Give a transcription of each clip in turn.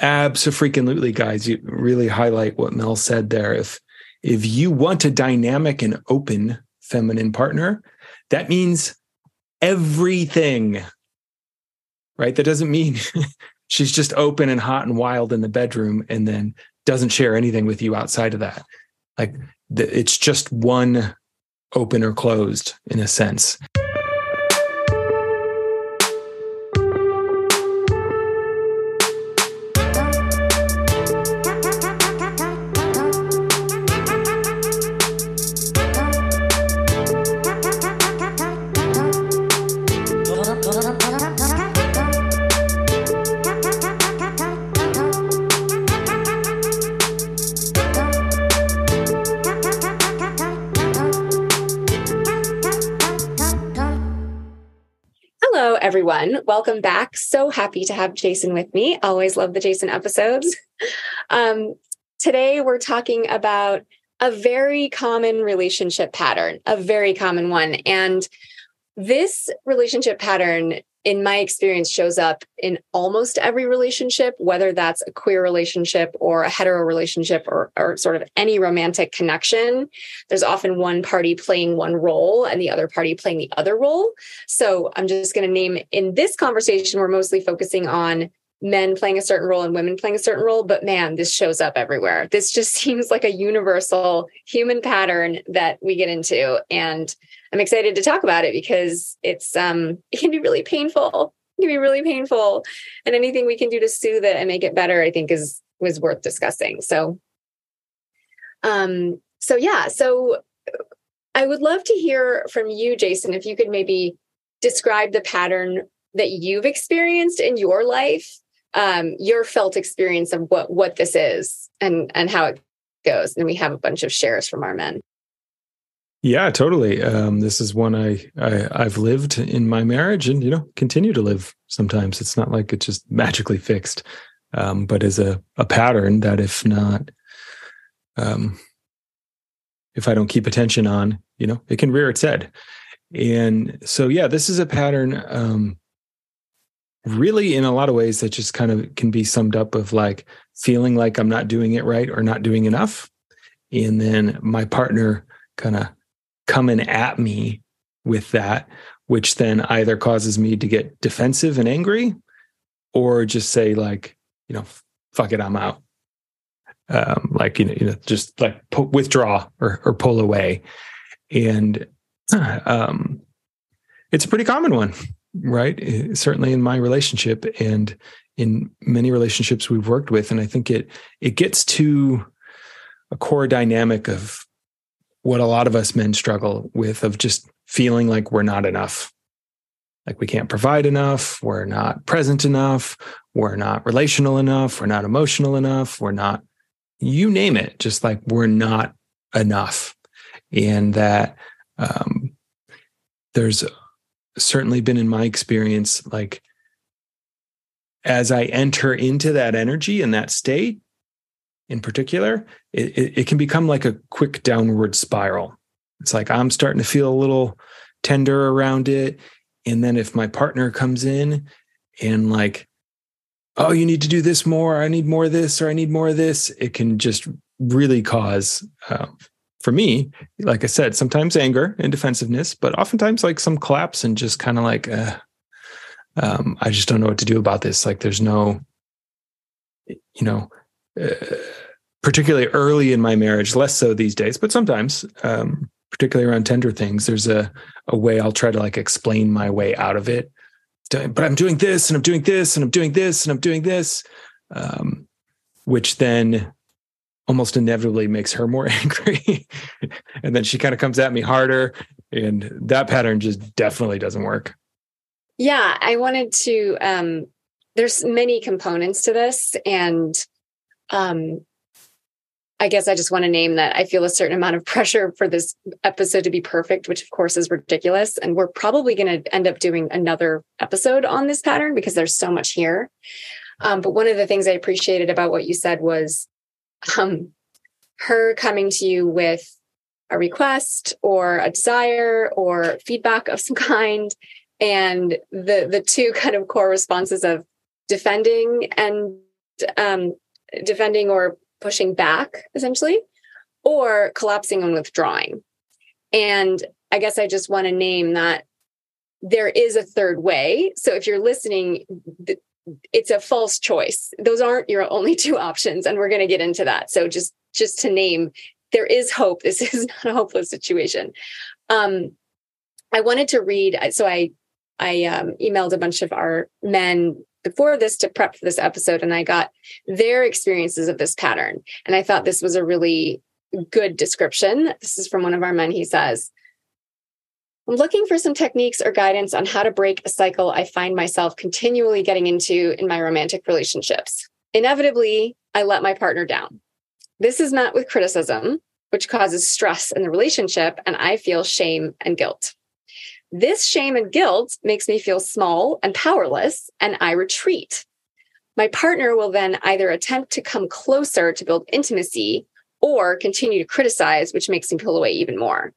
Absolutely, guys. You really highlight what Mel said there. If if you want a dynamic and open feminine partner, that means everything. Right? That doesn't mean she's just open and hot and wild in the bedroom and then doesn't share anything with you outside of that. Like it's just one open or closed in a sense. Welcome back. So happy to have Jason with me. Always love the Jason episodes. Um, today, we're talking about a very common relationship pattern, a very common one. And this relationship pattern in my experience shows up in almost every relationship whether that's a queer relationship or a hetero relationship or, or sort of any romantic connection there's often one party playing one role and the other party playing the other role. So i'm just going to name in this conversation we're mostly focusing on men playing a certain role and women playing a certain role but man this shows up everywhere. This just seems like a universal human pattern that we get into and I'm excited to talk about it because it's um it can be really painful. It can be really painful. And anything we can do to soothe it and make it better, I think is was worth discussing. So um so yeah, so I would love to hear from you, Jason, if you could maybe describe the pattern that you've experienced in your life, um, your felt experience of what what this is and and how it goes. And we have a bunch of shares from our men. Yeah, totally. Um, this is one I, I have lived in my marriage, and you know, continue to live. Sometimes it's not like it's just magically fixed, um, but as a a pattern that if not, um, if I don't keep attention on, you know, it can rear its head. And so, yeah, this is a pattern. Um, really, in a lot of ways, that just kind of can be summed up of like feeling like I'm not doing it right or not doing enough, and then my partner kind of coming at me with that, which then either causes me to get defensive and angry or just say, like, you know, fuck it, I'm out. Um, like, you know, you know, just like withdraw or, or pull away. And um, it's a pretty common one, right? Certainly in my relationship and in many relationships we've worked with. And I think it it gets to a core dynamic of what a lot of us men struggle with of just feeling like we're not enough. Like we can't provide enough, we're not present enough, we're not relational enough, we're not emotional enough, we're not, you name it, just like we're not enough. And that um, there's certainly been in my experience, like as I enter into that energy and that state, in particular, it, it, it, can become like a quick downward spiral. It's like I'm starting to feel a little tender around it. And then if my partner comes in and like, oh, you need to do this more, I need more of this, or I need more of this, it can just really cause, um, for me, like I said, sometimes anger and defensiveness, but oftentimes like some collapse and just kind of like, uh, um, I just don't know what to do about this. Like there's no, you know, uh, particularly early in my marriage, less so these days, but sometimes, um, particularly around tender things, there's a, a way I'll try to like explain my way out of it. But I'm doing this and I'm doing this and I'm doing this and I'm doing this, um, which then almost inevitably makes her more angry. and then she kind of comes at me harder. And that pattern just definitely doesn't work. Yeah, I wanted to um there's many components to this and um, I guess I just want to name that I feel a certain amount of pressure for this episode to be perfect, which of course is ridiculous. And we're probably going to end up doing another episode on this pattern because there's so much here. Um, but one of the things I appreciated about what you said was um, her coming to you with a request or a desire or feedback of some kind, and the the two kind of core responses of defending and um, defending or pushing back, essentially, or collapsing and withdrawing. And I guess I just want to name that there is a third way. So if you're listening, it's a false choice. Those aren't your only two options, and we're going to get into that. So just just to name, there is hope. This is not a hopeless situation. Um, I wanted to read. So I I um, emailed a bunch of our men before this to prep for this episode, and I got their experiences of this pattern. And I thought this was a really good description. This is from one of our men. He says, I'm looking for some techniques or guidance on how to break a cycle I find myself continually getting into in my romantic relationships. Inevitably, I let my partner down. This is met with criticism, which causes stress in the relationship, and I feel shame and guilt. This shame and guilt makes me feel small and powerless, and I retreat. My partner will then either attempt to come closer to build intimacy or continue to criticize, which makes me pull away even more.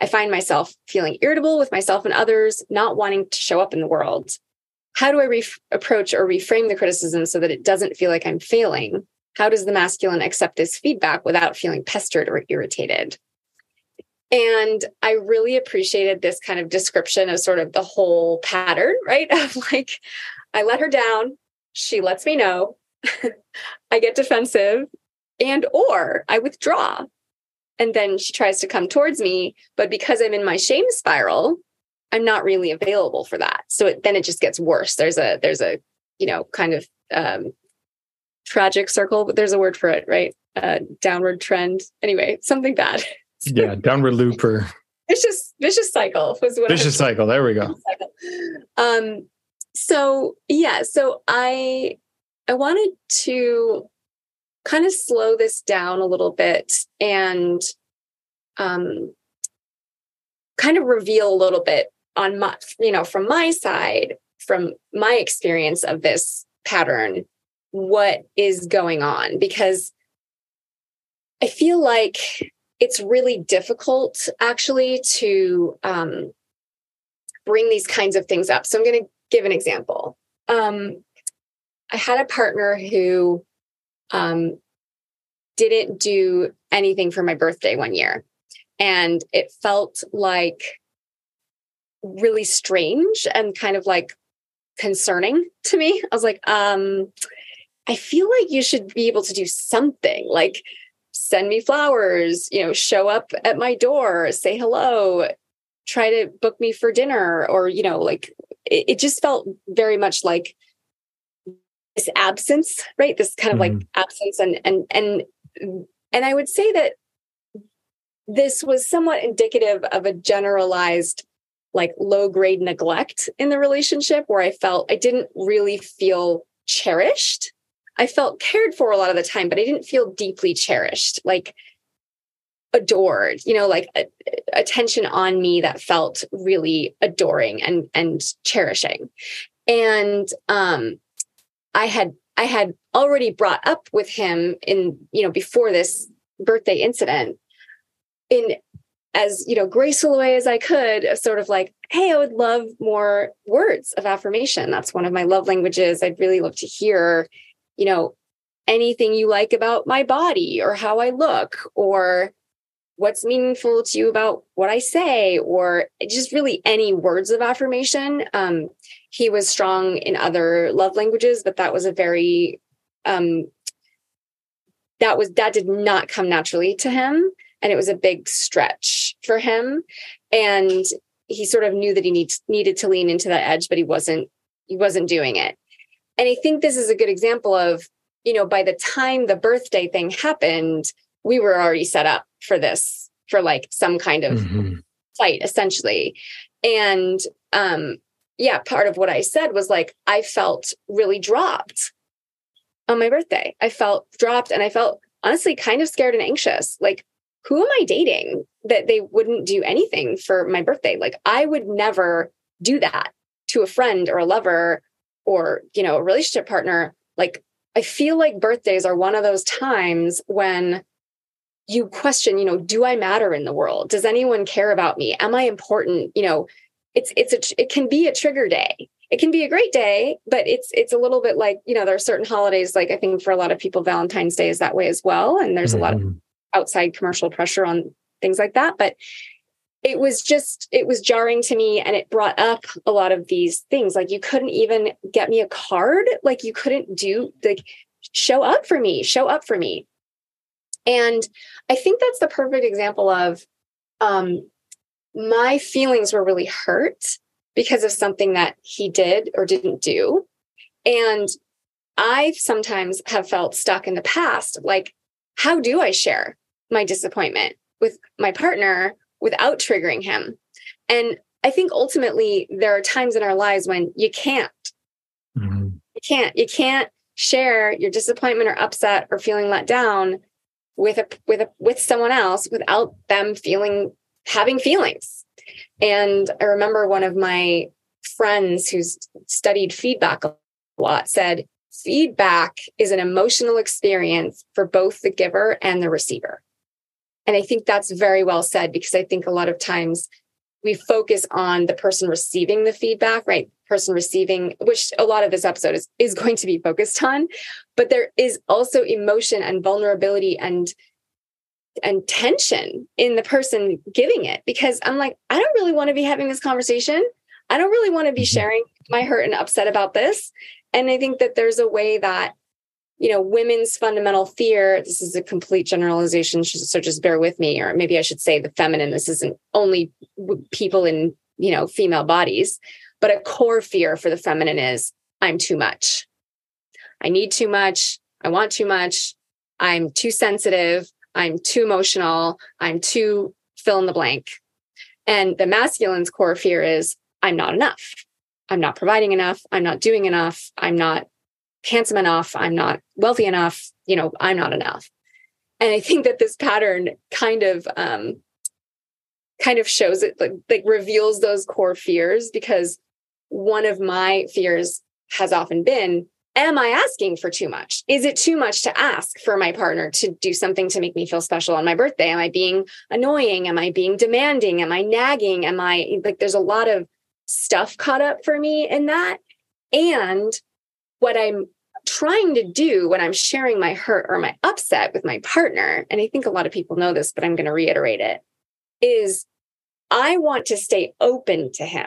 I find myself feeling irritable with myself and others, not wanting to show up in the world. How do I re- approach or reframe the criticism so that it doesn't feel like I'm failing? How does the masculine accept this feedback without feeling pestered or irritated? And I really appreciated this kind of description of sort of the whole pattern, right? Of like, I let her down, she lets me know, I get defensive, and or I withdraw. And then she tries to come towards me, but because I'm in my shame spiral, I'm not really available for that. So it, then it just gets worse. There's a there's a you know kind of um, tragic circle, but there's a word for it, right? Uh, downward trend. Anyway, something bad. yeah, downward looper. vicious vicious cycle was what vicious cycle. There we go. Um. So yeah. So I I wanted to kind of slow this down a little bit and um kind of reveal a little bit on my you know from my side from my experience of this pattern what is going on because I feel like it's really difficult actually to um, bring these kinds of things up. So I'm going to give an example. Um, I had a partner who um, didn't do anything for my birthday one year. And it felt like really strange and kind of like concerning to me. I was like, um, I feel like you should be able to do something like send me flowers, you know, show up at my door, say hello, try to book me for dinner, or, you know, like it, it just felt very much like this absence, right? This kind of mm-hmm. like absence and and and and I would say that this was somewhat indicative of a generalized like low grade neglect in the relationship where I felt I didn't really feel cherished I felt cared for a lot of the time, but I didn't feel deeply cherished, like adored, you know, like a, attention on me that felt really adoring and and cherishing. And um I had I had already brought up with him in, you know, before this birthday incident in as you know graceful way as i could sort of like hey i would love more words of affirmation that's one of my love languages i'd really love to hear you know, anything you like about my body or how I look or what's meaningful to you about what I say or just really any words of affirmation. Um, he was strong in other love languages, but that was a very um, that was that did not come naturally to him and it was a big stretch for him and he sort of knew that he needs, needed to lean into that edge but he wasn't he wasn't doing it and I think this is a good example of, you know, by the time the birthday thing happened, we were already set up for this, for like some kind of mm-hmm. fight, essentially. And um, yeah, part of what I said was like, I felt really dropped on my birthday. I felt dropped and I felt honestly kind of scared and anxious. Like, who am I dating that they wouldn't do anything for my birthday? Like, I would never do that to a friend or a lover or you know a relationship partner like i feel like birthdays are one of those times when you question you know do i matter in the world does anyone care about me am i important you know it's it's a it can be a trigger day it can be a great day, but it's it's a little bit like, you know, there are certain holidays, like I think for a lot of people, Valentine's Day is that way as well. And there's mm-hmm. a lot of mm-hmm. outside commercial pressure on things like that. But it was just it was jarring to me and it brought up a lot of these things. Like you couldn't even get me a card. Like you couldn't do like show up for me show up for me. And i think that's the perfect example of um my feelings were really hurt because of something that he did or didn't do. And i sometimes have felt stuck in the past like how do i share my disappointment with my partner without triggering him. And I think ultimately there are times in our lives when you can't. Mm-hmm. You can't. You can't share your disappointment or upset or feeling let down with a with a with someone else without them feeling having feelings. And I remember one of my friends who's studied feedback a lot said feedback is an emotional experience for both the giver and the receiver. And I think that's very well said because I think a lot of times we focus on the person receiving the feedback, right? Person receiving, which a lot of this episode is, is going to be focused on. But there is also emotion and vulnerability and and tension in the person giving it because I'm like, I don't really want to be having this conversation. I don't really want to be mm-hmm. sharing my hurt and upset about this. And I think that there's a way that you know, women's fundamental fear, this is a complete generalization, so just bear with me, or maybe I should say the feminine, this isn't only people in, you know, female bodies, but a core fear for the feminine is I'm too much. I need too much. I want too much. I'm too sensitive. I'm too emotional. I'm too fill in the blank. And the masculine's core fear is I'm not enough. I'm not providing enough. I'm not doing enough. I'm not handsome enough. I'm not wealthy enough. You know, I'm not enough. And I think that this pattern kind of, um, kind of shows it like, like reveals those core fears because one of my fears has often been am i asking for too much is it too much to ask for my partner to do something to make me feel special on my birthday am i being annoying am i being demanding am i nagging am i like there's a lot of stuff caught up for me in that and what i'm trying to do when I'm sharing my hurt or my upset with my partner, and I think a lot of people know this, but I'm going to reiterate it, is I want to stay open to him.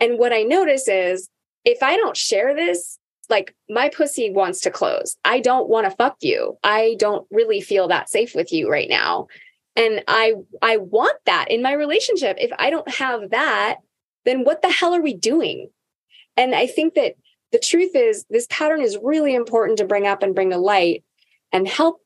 And what I notice is if I don't share this, like my pussy wants to close. I don't want to fuck you. I don't really feel that safe with you right now. And I I want that in my relationship. If I don't have that, then what the hell are we doing? And I think that the truth is, this pattern is really important to bring up and bring to light and help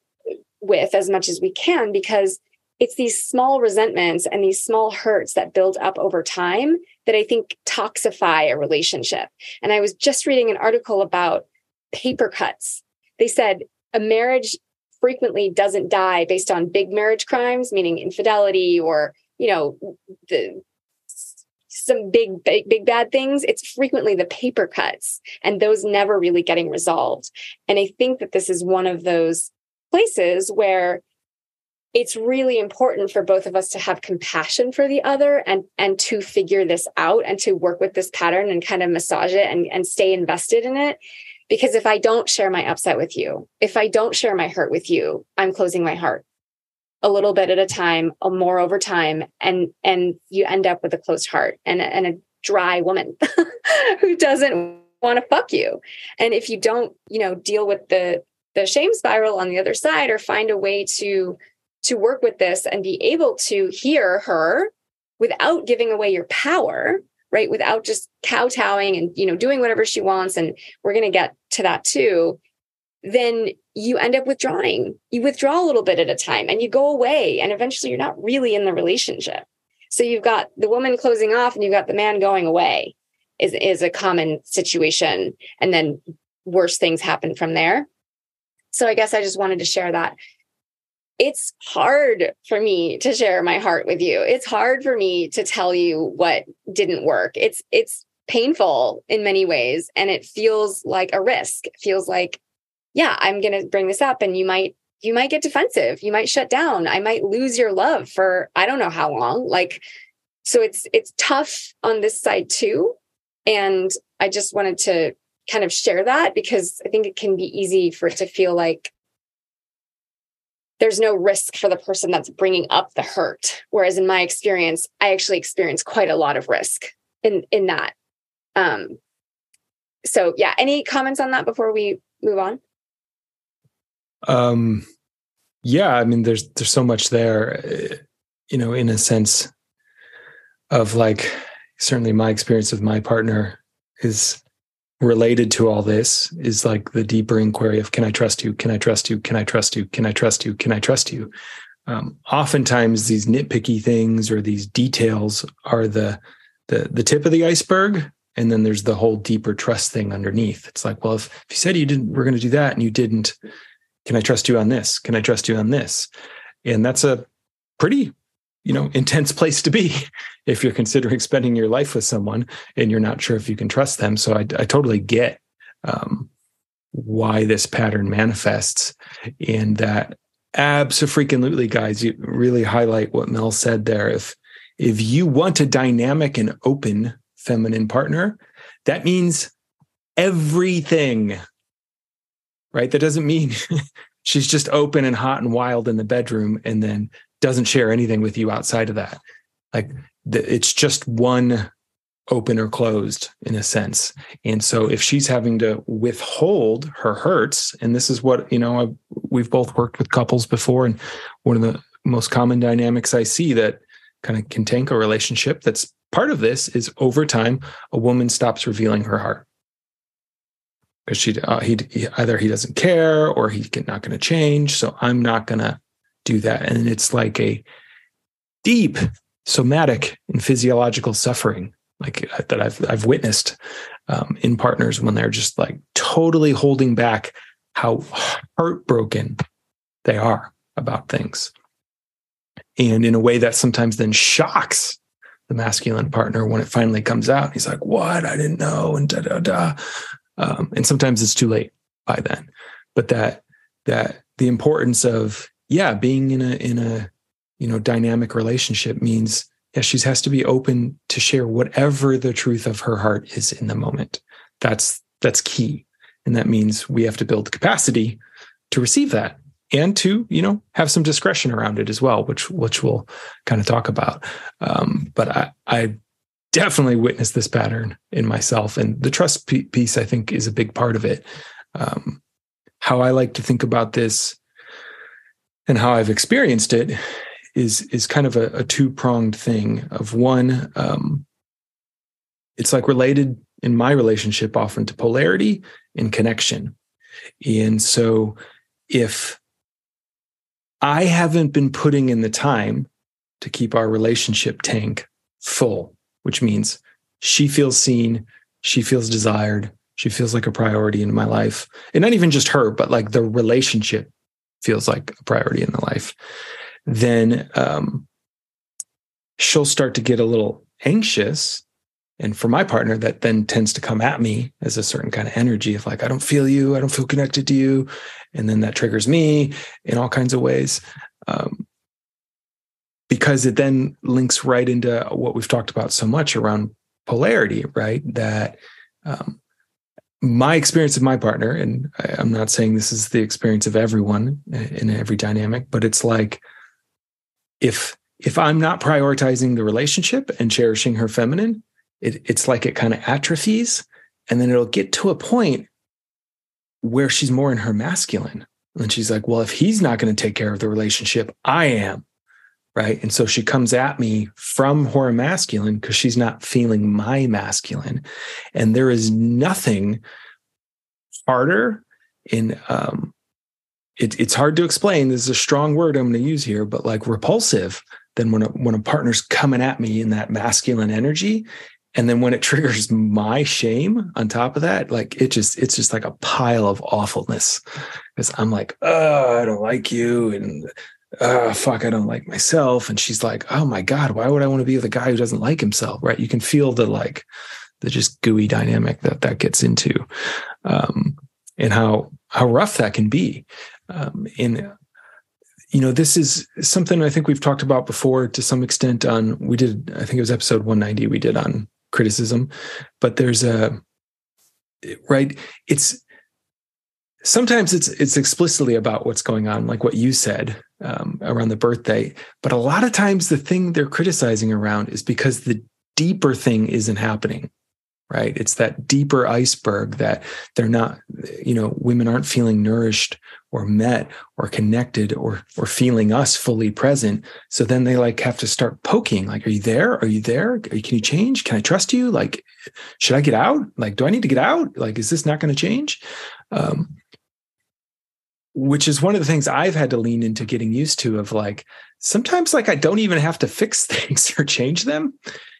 with as much as we can because it's these small resentments and these small hurts that build up over time that I think toxify a relationship. And I was just reading an article about paper cuts. They said a marriage frequently doesn't die based on big marriage crimes, meaning infidelity or, you know, the some big, big, big bad things, it's frequently the paper cuts and those never really getting resolved. And I think that this is one of those places where it's really important for both of us to have compassion for the other and and to figure this out and to work with this pattern and kind of massage it and, and stay invested in it because if i don't share my upset with you if i don't share my hurt with you i'm closing my heart a little bit at a time, a more over time, and and you end up with a closed heart and and a dry woman who doesn't want to fuck you. And if you don't, you know, deal with the the shame spiral on the other side, or find a way to to work with this and be able to hear her without giving away your power, right? Without just kowtowing and you know doing whatever she wants, and we're going to get to that too then you end up withdrawing. You withdraw a little bit at a time and you go away, and eventually you're not really in the relationship. So you've got the woman closing off and you've got the man going away is, is a common situation. And then worse things happen from there. So I guess I just wanted to share that. It's hard for me to share my heart with you. It's hard for me to tell you what didn't work. It's it's painful in many ways and it feels like a risk. It feels like yeah, I'm going to bring this up and you might you might get defensive. You might shut down. I might lose your love for I don't know how long. Like so it's it's tough on this side too. And I just wanted to kind of share that because I think it can be easy for it to feel like there's no risk for the person that's bringing up the hurt. Whereas in my experience, I actually experience quite a lot of risk in in that. Um, so yeah, any comments on that before we move on? Um, yeah, I mean, there's there's so much there, eh, you know, in a sense of like certainly my experience with my partner is related to all this is like the deeper inquiry of can I trust you? Can I trust you? Can I trust you? Can I trust you? Can I trust you? Um, oftentimes these nitpicky things or these details are the, the the tip of the iceberg and then there's the whole deeper trust thing underneath it's like well if, if you said you didn't we're going to do that and you didn't can i trust you on this? Can i trust you on this? And that's a pretty you know intense place to be if you're considering spending your life with someone and you're not sure if you can trust them. So i, I totally get um, why this pattern manifests and that absolutely guys you really highlight what mel said there. If if you want a dynamic and open feminine partner that means everything right that doesn't mean she's just open and hot and wild in the bedroom and then doesn't share anything with you outside of that. Like it's just one open or closed in a sense. And so if she's having to withhold her hurts, and this is what, you know, I, we've both worked with couples before, and one of the most common dynamics I see that kind of can tank a relationship that's part of this is over time, a woman stops revealing her heart. Because she, uh, he, he, either he doesn't care or he's not going to change. So I'm not going to do that. And it's like a deep somatic and physiological suffering like uh, that I've I've witnessed um, in partners when they're just like totally holding back how heartbroken they are about things, and in a way that sometimes then shocks the masculine partner when it finally comes out. He's like, "What? I didn't know," and da da da. Um, and sometimes it's too late by then. But that that the importance of yeah, being in a in a you know dynamic relationship means yeah, she has to be open to share whatever the truth of her heart is in the moment. That's that's key. And that means we have to build capacity to receive that and to, you know, have some discretion around it as well, which which we'll kind of talk about. Um, but I, I definitely witnessed this pattern in myself, and the trust piece I think is a big part of it. Um, how I like to think about this and how I've experienced it is is kind of a, a two pronged thing. Of one, um, it's like related in my relationship often to polarity and connection, and so if I haven't been putting in the time to keep our relationship tank full, which means she feels seen, she feels desired, she feels like a priority in my life. And not even just her, but like the relationship feels like a priority in the life, then um, she'll start to get a little anxious. And for my partner, that then tends to come at me as a certain kind of energy of like, I don't feel you, I don't feel connected to you. And then that triggers me in all kinds of ways. Um, because it then links right into what we've talked about so much around polarity, right? That um, my experience of my partner, and I'm not saying this is the experience of everyone in every dynamic, but it's like if if I'm not prioritizing the relationship and cherishing her feminine, it, it's like it kind of atrophies, and then it'll get to a point where she's more in her masculine, and she's like, "Well, if he's not going to take care of the relationship, I am." Right? And so she comes at me from her masculine because she's not feeling my masculine. And there is nothing harder in um it, it's hard to explain. This is a strong word I'm going to use here, but like repulsive than when a, when a partner's coming at me in that masculine energy. And then when it triggers my shame on top of that, like it just, it's just like a pile of awfulness. Because I'm like, oh, I don't like you. And oh fuck i don't like myself. And she's like oh my god why would i want to be with a guy who doesn't like himself? Right? You can feel the like the just gooey dynamic that that gets into um and how how rough that can be. Um and you know this is something i think we've talked about before to some extent on we did i think it was episode 190 we did on criticism but there's a right? It's sometimes it's it's explicitly about what's going on like what you said um, around the birthday. But a lot of times the thing they're criticizing around is because the deeper thing isn't happening right? It's that deeper iceberg that they're not you know women aren't feeling nourished or met or connected or or feeling us fully present. So then they like have to start poking like are you there? Are you there? Can you change? Can i trust you? Like should i get out? Like do i need to get out? Like is this not going to change? Um, which is one of the things I've had to lean into getting used to of like sometimes like I don't even have to fix things or change them.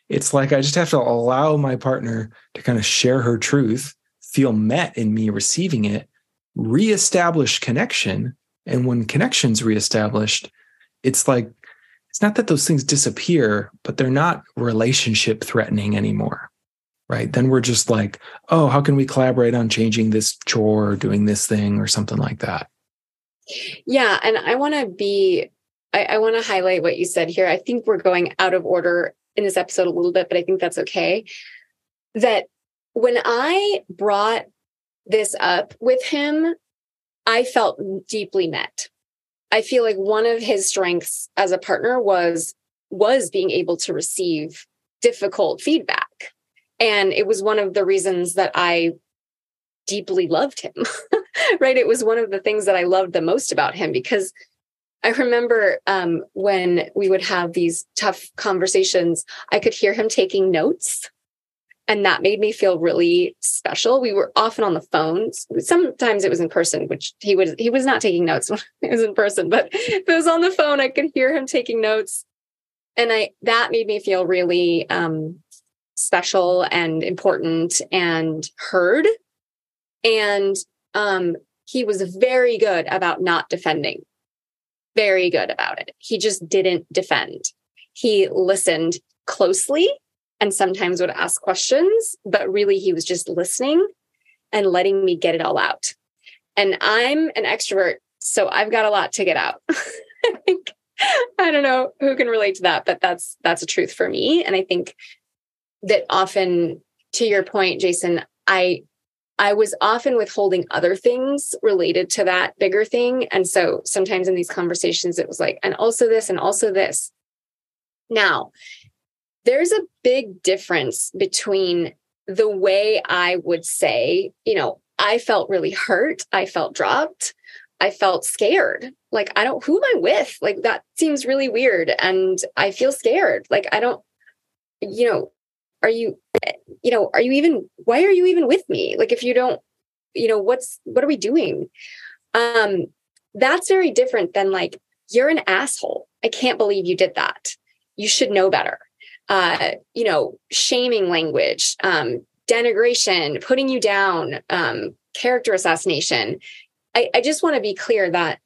It's like I just have to allow my partner to kind of share her truth, feel met in me receiving it, reestablish connection. And when connection's reestablished, it's like it's not that those things disappear, but they're not relationship threatening anymore. Right. Then we're just like, oh, how can we collaborate on changing this chore or doing this thing or something like that? Yeah. And I want to be, I, I want to highlight what you said here. I think we're going out of order in this episode a little bit, but I think that's okay. That when I brought this up with him, I felt deeply met. I feel like one of his strengths as a partner was was being able to receive difficult feedback. And it was one of the reasons that I deeply loved him. right? It was one of the things that I loved the most about him because I remember um, when we would have these tough conversations, I could hear him taking notes. And that made me feel really special. We were often on the phones. Sometimes it was in person, which he was he was not taking notes when it was in person, but if it was on the phone, I could hear him taking notes. And I that made me feel really um, special and important and heard. And um, he was very good about not defending, very good about it. He just didn't defend. He listened closely and sometimes would ask questions, but really he was just listening and letting me get it all out. And I'm an extrovert, so I've got a lot to get out. I don't know who can relate to that, but that's that's a truth for me. And I think that often, to your point, Jason, I I was often withholding other things related to that bigger thing. And so sometimes in these conversations, it was like, and also this, and also this. Now, there's a big difference between the way I would say, you know, I felt really hurt, I felt dropped, I felt scared. Like, I don't, who am I with? Like, that seems really weird. And I feel scared. Like, I don't, you know, are you you know are you even why are you even with me? Like if you don't you know what's what are we doing? Um that's very different than like you're an asshole. I can't believe you did that. You should know better. Uh you know shaming language um denigration putting you down um character assassination. I, I just want to be clear that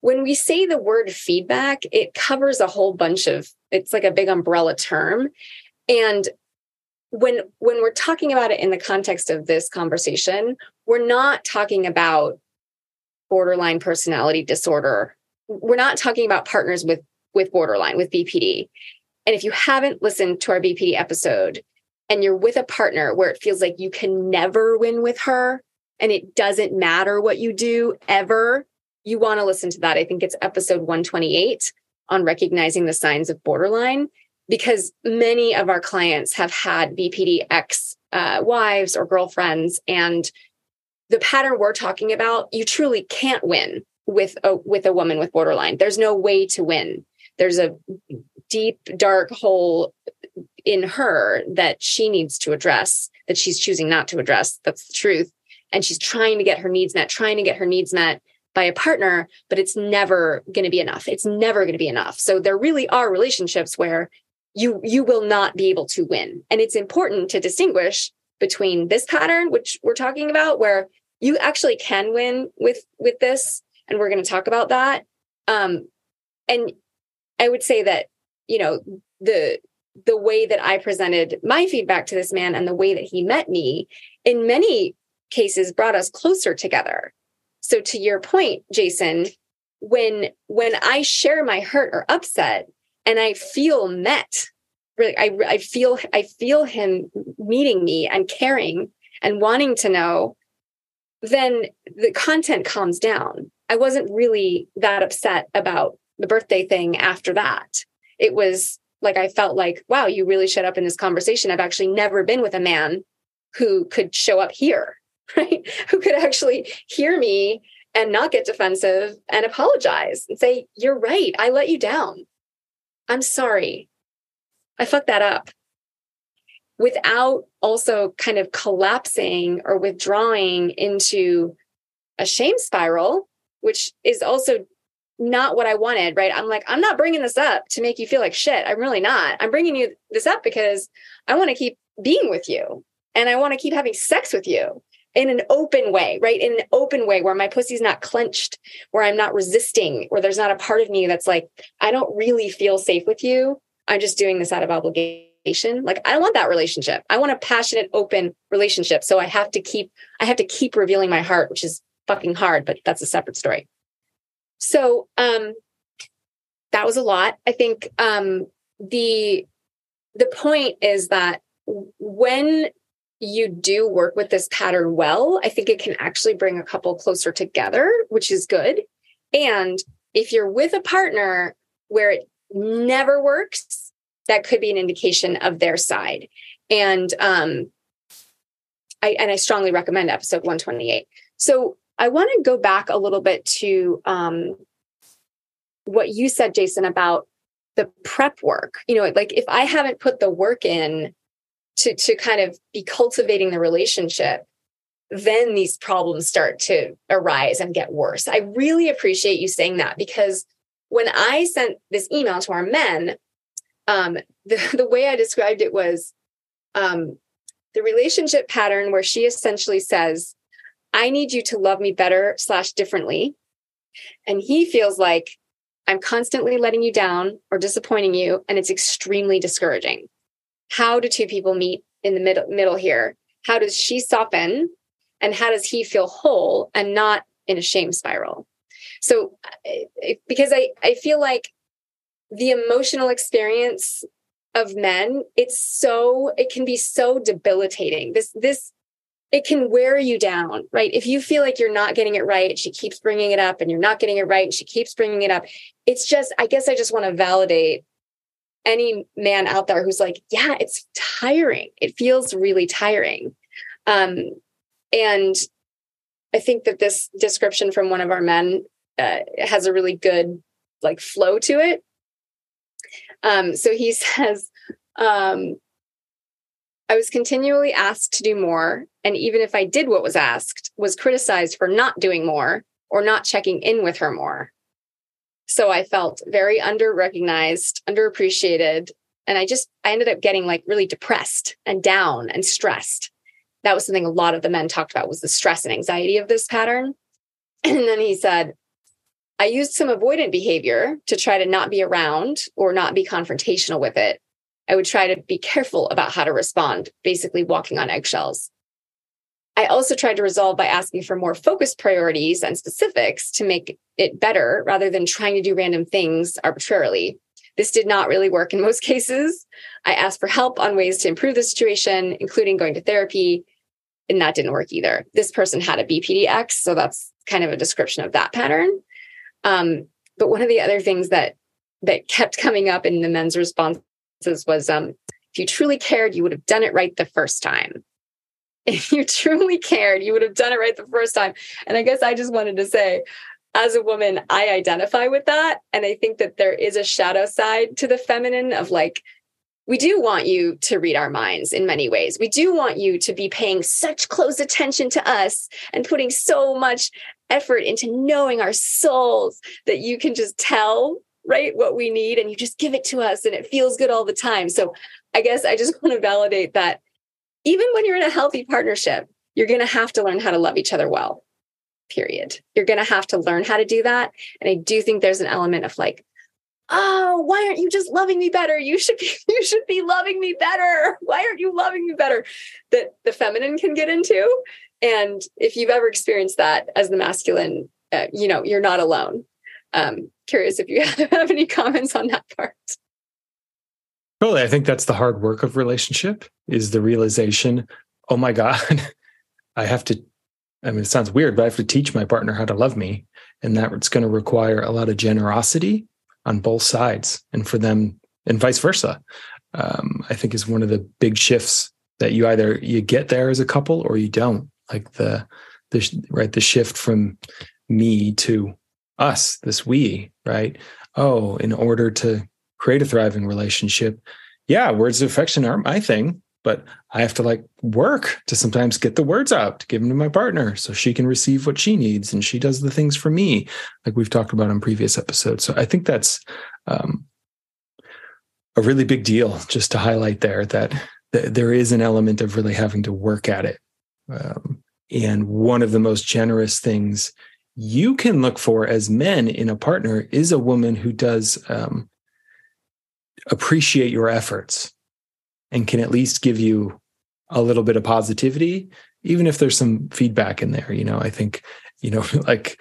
when we say the word feedback it covers a whole bunch of it's like a big umbrella term. And when when we're talking about it in the context of this conversation we're not talking about borderline personality disorder. We're not talking about partners with with borderline with bpd and if you haven't listened to our bpd episode and you're with a partner where it feels like you can never win with her and it doesn't matter what you do ever you want to listen to that. I think it's episode 128 on recognizing the signs of borderline because many of our clients have had BPD ex uh, wives or girlfriends, and the pattern we're talking about, you truly can't win with a with a woman with borderline. There's no way to win. There's a deep dark hole in her that she needs to address that she's choosing not to address. That's the truth. And she's trying to get her needs met, trying to get her needs met by a partner, but it's never going to be enough. It's never going to be enough. So there really are relationships where you you will not be able to win. And it's important to distinguish between this pattern which we're talking about where you actually can win with with this and we're going to talk about that. Um and i would say that you know the the way that i presented my feedback to this man and the way that he met me in many cases brought us closer together. So to your point jason when when i share my hurt or upset and I feel met. Really, I, I feel I feel him meeting me and caring and wanting to know, then the content calms down. I wasn't really that upset about the birthday thing after that. It was like I felt like, wow, you really shut up in this conversation. I've actually never been with a man who could show up here, right? Who could actually hear me and not get defensive and apologize and say, You're right. I let you down. I'm sorry. I fucked that up. Without also kind of collapsing or withdrawing into a shame spiral, which is also not what I wanted, right? I'm like, I'm not bringing this up to make you feel like shit. I'm really not. I'm bringing you this up because I want to keep being with you and I want to keep having sex with you in an open way, right? In an open way where my pussy's not clenched, where I'm not resisting, where there's not a part of me that's like, I don't really feel safe with you. I'm just doing this out of obligation. Like I want that relationship. I want a passionate, open relationship. So I have to keep, I have to keep revealing my heart, which is fucking hard, but that's a separate story. So um that was a lot. I think um the the point is that when you do work with this pattern well, I think it can actually bring a couple closer together, which is good. And if you're with a partner where it never works, that could be an indication of their side. And um, I and I strongly recommend episode 128. So I want to go back a little bit to um, what you said, Jason, about the prep work. You know, like if I haven't put the work in to to kind of be cultivating the relationship then these problems start to arise and get worse. I really appreciate you saying that because when i sent this email to our men um, the, the way i described it was um, the relationship pattern where she essentially says i need you to love me better slash differently. And he feels like i'm constantly letting you down or disappointing you and it's extremely discouraging how do two people meet in the middle middle here? How does she soften and how does he feel whole and not in a shame spiral? So because i i feel like the emotional experience of men it's so it can be so debilitating. This this it can wear you down right? If you feel like you're not getting it right she keeps bringing it up and you're not getting it right and she keeps bringing it up. It's just i guess i just want to validate any man out there who's like, yeah, it's tiring. It feels really tiring. Um, and I think that this description from one of our men uh, has a really good like flow to it. Um, so he says, um, I was continually asked to do more. And even if I did what was asked, was criticized for not doing more or not checking in with her more. So I felt very underrecognized, underappreciated. And I just, I ended up getting like really depressed and down and stressed. That was something a lot of the men talked about was the stress and anxiety of this pattern. And then he said, I used some avoidant behavior to try to not be around or not be confrontational with it. I would try to be careful about how to respond, basically walking on eggshells. I also tried to resolve by asking for more focused priorities and specifics to make it better rather than trying to do random things arbitrarily. This did not really work in most cases. I asked for help on ways to improve the situation, including going to therapy, and that didn't work either. This person had a BPDX, so that's kind of a description of that pattern. Um, but one of the other things that that kept coming up in the men's responses was um, if you truly cared, you would have done it right the first time if you truly cared, you would have done it right the first time. And I guess I just wanted to say, as a woman, I identify with that. And I think that there is a shadow side to the feminine of like, we do want you to read our minds in many ways. We do want you to be paying such close attention to us and putting so much effort into knowing our souls that you can just tell, right, what we need and you just give it to us and it feels good all the time. So I guess I just want to validate that even when you're in a healthy partnership, you're going to have to learn how to love each other well. Period. You're going to have to learn how to do that. And I do think there's an element of like, oh, why aren't you just loving me better? You should be, you should be loving me better. Why aren't you loving me better? That the feminine can get into. And if you've ever experienced that as the masculine, uh, you know, you're not alone. Um, curious if you have any comments on that part. Totally. I think that's the hard work of relationship is the realization, oh my God, I have to, I mean, it sounds weird, but I have to teach my partner how to love me. And that's going to require a lot of generosity on both sides and for them and vice versa. Um, I think is one of the big shifts that you either you get there as a couple or you don't like the the right the shift from me to us this we right oh in order to create a thriving relationship yeah words of affection aren't my thing but I have to like work to sometimes get the words out to give them to my partner so she can receive what she needs and she does the things for me, like we've talked about in previous episodes. So I think that's um, a really big deal just to highlight there that th- there is an element of really having to work at it. Um, and one of the most generous things you can look for as men in a partner is a woman who does um, appreciate your efforts and can at least give you a little bit of positivity, even if there's some feedback in there. You know, I think, you know, like,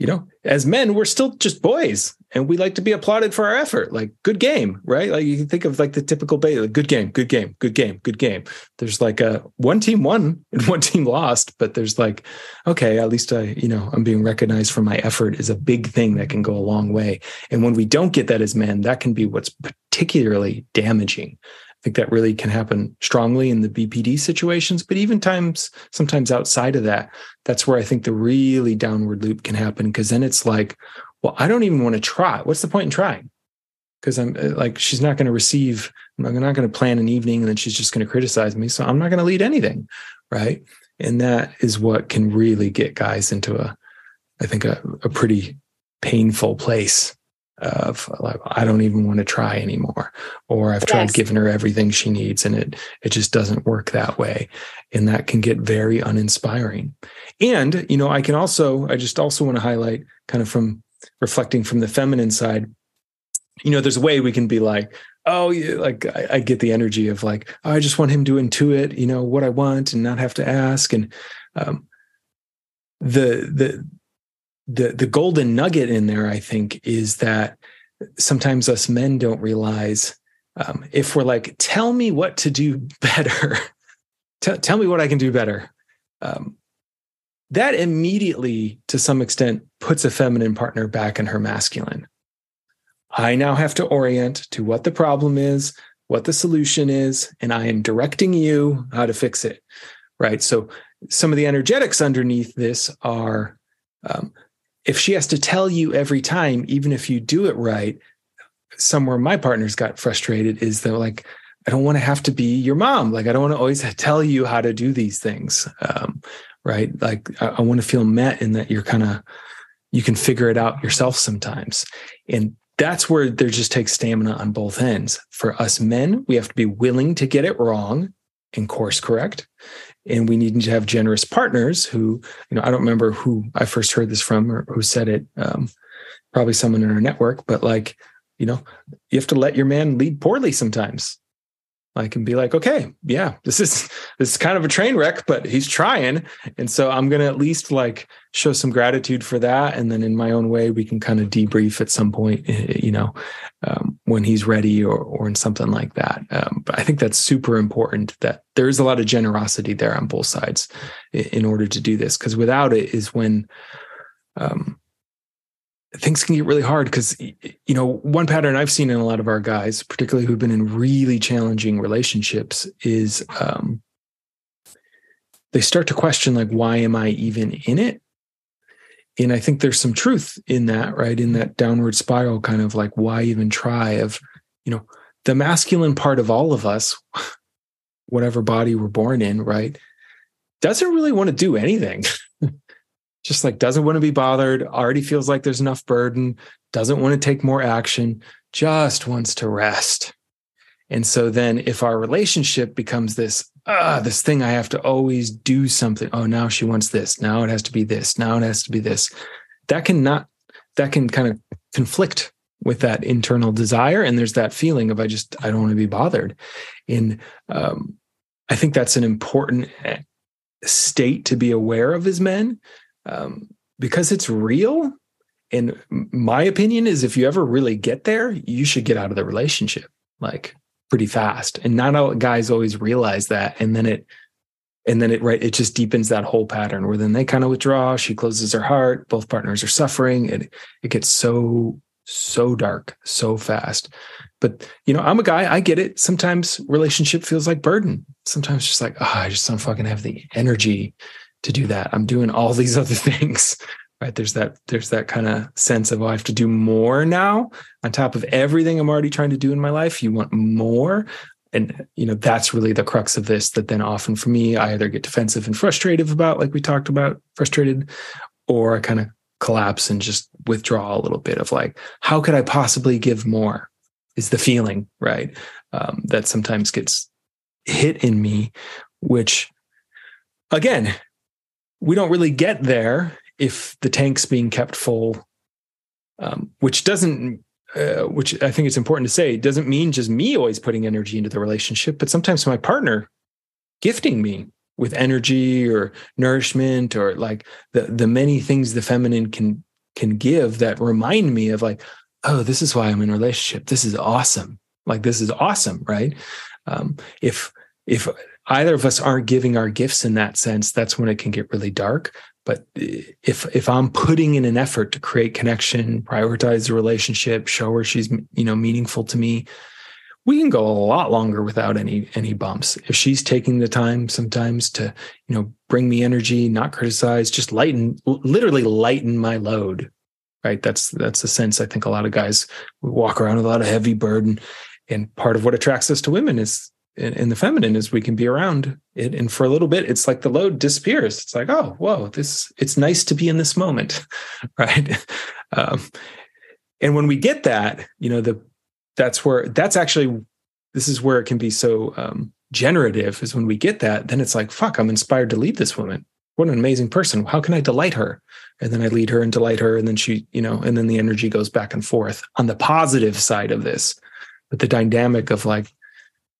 you know, as men, we're still just boys and we like to be applauded for our effort. Like, good game, right? Like, you can think of like the typical Bailey, good game, good game, good game, good game. There's like a one team won and one team lost, but there's like, okay, at least I, you know, I'm being recognized for my effort is a big thing that can go a long way. And when we don't get that as men, that can be what's particularly damaging think that really can happen strongly in the BPD situations, but even times, sometimes outside of that, that's where I think the really downward loop can happen. Because then it's like, well, I don't even want to try. What's the point in trying? Because I'm uh, like, she's not going to receive, I'm not going to plan an evening and then she's just going to criticize me. So I'm not going to lead anything. Right. And that is what can really get guys into a, I think, a, a pretty painful place of like I don't even want to try anymore or I've tried yes. giving her everything she needs and it it just doesn't work that way and that can get very uninspiring. And you know I can also I just also want to highlight kind of from reflecting from the feminine side you know there's a way we can be like oh yeah, like I, I get the energy of like oh, I just want him to intuit you know what I want and not have to ask and um the the the the golden nugget in there, I think, is that sometimes us men don't realize um, if we're like, tell me what to do better, tell, tell me what I can do better. Um, that immediately, to some extent, puts a feminine partner back in her masculine. I now have to orient to what the problem is, what the solution is, and I am directing you how to fix it. Right. So, some of the energetics underneath this are um, if she has to tell you every time, even if you do it right, somewhere my partners got frustrated is that like, I don't want to have to be your mom. Like, I don't want to always tell you how to do these things. Um, right. Like, I, I want to feel met in that you're kind of, you can figure it out yourself sometimes. And that's where there just takes stamina on both ends. For us men, we have to be willing to get it wrong and course correct and we need to have generous partners who you know i don't remember who i first heard this from or who said it um, probably someone in our network but like you know you have to let your man lead poorly sometimes I can be like, okay, yeah, this is this is kind of a train wreck, but he's trying, and so I'm gonna at least like show some gratitude for that, and then in my own way, we can kind of debrief at some point, eh, you know, um, when he's ready or or in something like that. Um, but I think that's super important that there is a lot of generosity there on both sides in order to do this, because without it is when um, things can get really hard because you know one pattern i've seen in a lot of our guys particularly who've been in really challenging relationships is um, they start to question like why am i even in it? And i think there's some truth in that right? In that downward spiral kind of like why even try? Of you know the masculine part of all of us whatever body we're born in right doesn't really want to do anything just like doesn't want to be bothered, already feels like there's enough burden, doesn't want to take more action, just wants to rest. And so then if our relationship becomes this, ah, this thing I have to always do something. Oh, now she wants this. Now it has to be this. Now it has to be this. That can not, that can kind of conflict with that internal desire. And there's that feeling of I just, I don't want to be bothered. And um, I think that's an important eh, state to be aware of as men um, because it's real. And my opinion is if you ever really get there, you should get out of the relationship like pretty fast. And not all guys always realize that. And then it and then it right it just deepens that whole pattern where then they kind of withdraw she closes her heart both partners are suffering and it gets so so dark so fast but you know i'm a guy i get it sometimes relationship feels like burden sometimes just like oh i just don't fucking have the energy to do that. I'm doing all these other things right? There's that there's that kind of sense of oh, i have to do more now. On top of everything i'm already trying to do in my life you want more? And you know that's really the crux of this that then often for me i either get defensive and frustrated about like we talked about frustrated or i kind of collapse and just withdraw a little bit of like how could i possibly give more? is the feeling right um, that sometimes gets hit in me which again we don't really get there if the tank's being kept full um, which doesn't uh, which I think it's important to say, doesn't mean just me always putting energy into the relationship, but sometimes my partner gifting me with energy or nourishment or like the the many things the feminine can can give that remind me of like, oh, this is why I'm in a relationship. This is awesome. Like this is awesome, right? Um, if if either of us aren't giving our gifts in that sense, that's when it can get really dark. But if if I'm putting in an effort to create connection, prioritize the relationship, show her she's you know meaningful to me, we can go a lot longer without any any bumps. If she's taking the time sometimes to you know bring me energy, not criticize, just lighten, literally lighten my load. Right. That's that's the sense I think a lot of guys walk around with a lot of heavy burden, and part of what attracts us to women is in, in, the feminine is we can be around it and for a little bit it's like the load disappears. It's like oh whoa this it's nice to be in this moment right? Um, and when we get that you know the that's where that's actually this is where it can be so um, generative is when we get that then it's like fuck i'm inspired to lead this woman. What an amazing person. How can i delight her? And then i lead her and delight her and then she you know and then the energy goes back and forth on the positive side of this. But the dynamic of like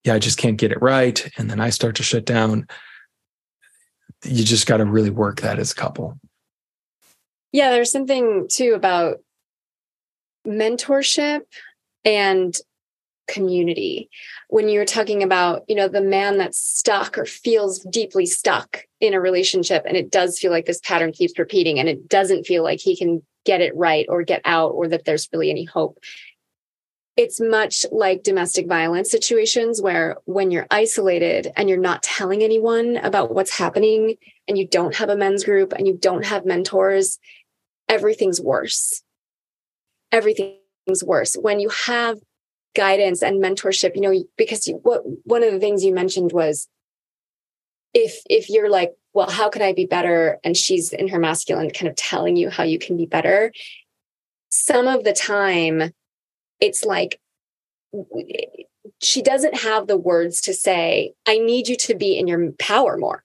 yeah, I just can't get it right. And then I start to shut down. You just got to really work that as a couple. Yeah, there's something too about mentorship and community. When you're talking about, you know, the man that's stuck or feels deeply stuck in a relationship and it does feel like this pattern keeps repeating and it doesn't feel like he can get it right or get out or that there's really any hope it's much like domestic violence situations where when you're isolated and you're not telling anyone about what's happening and you don't have a men's group and you don't have mentors, everything's worse. Everything's worse. When you have guidance and mentorship, you know, because you, what, one of the things you mentioned was if if you're like, well, how can I be better? And she's in her masculine kind of telling you how you can be better. Some of the time it's like she doesn't have the words to say, I need you to be in your power more.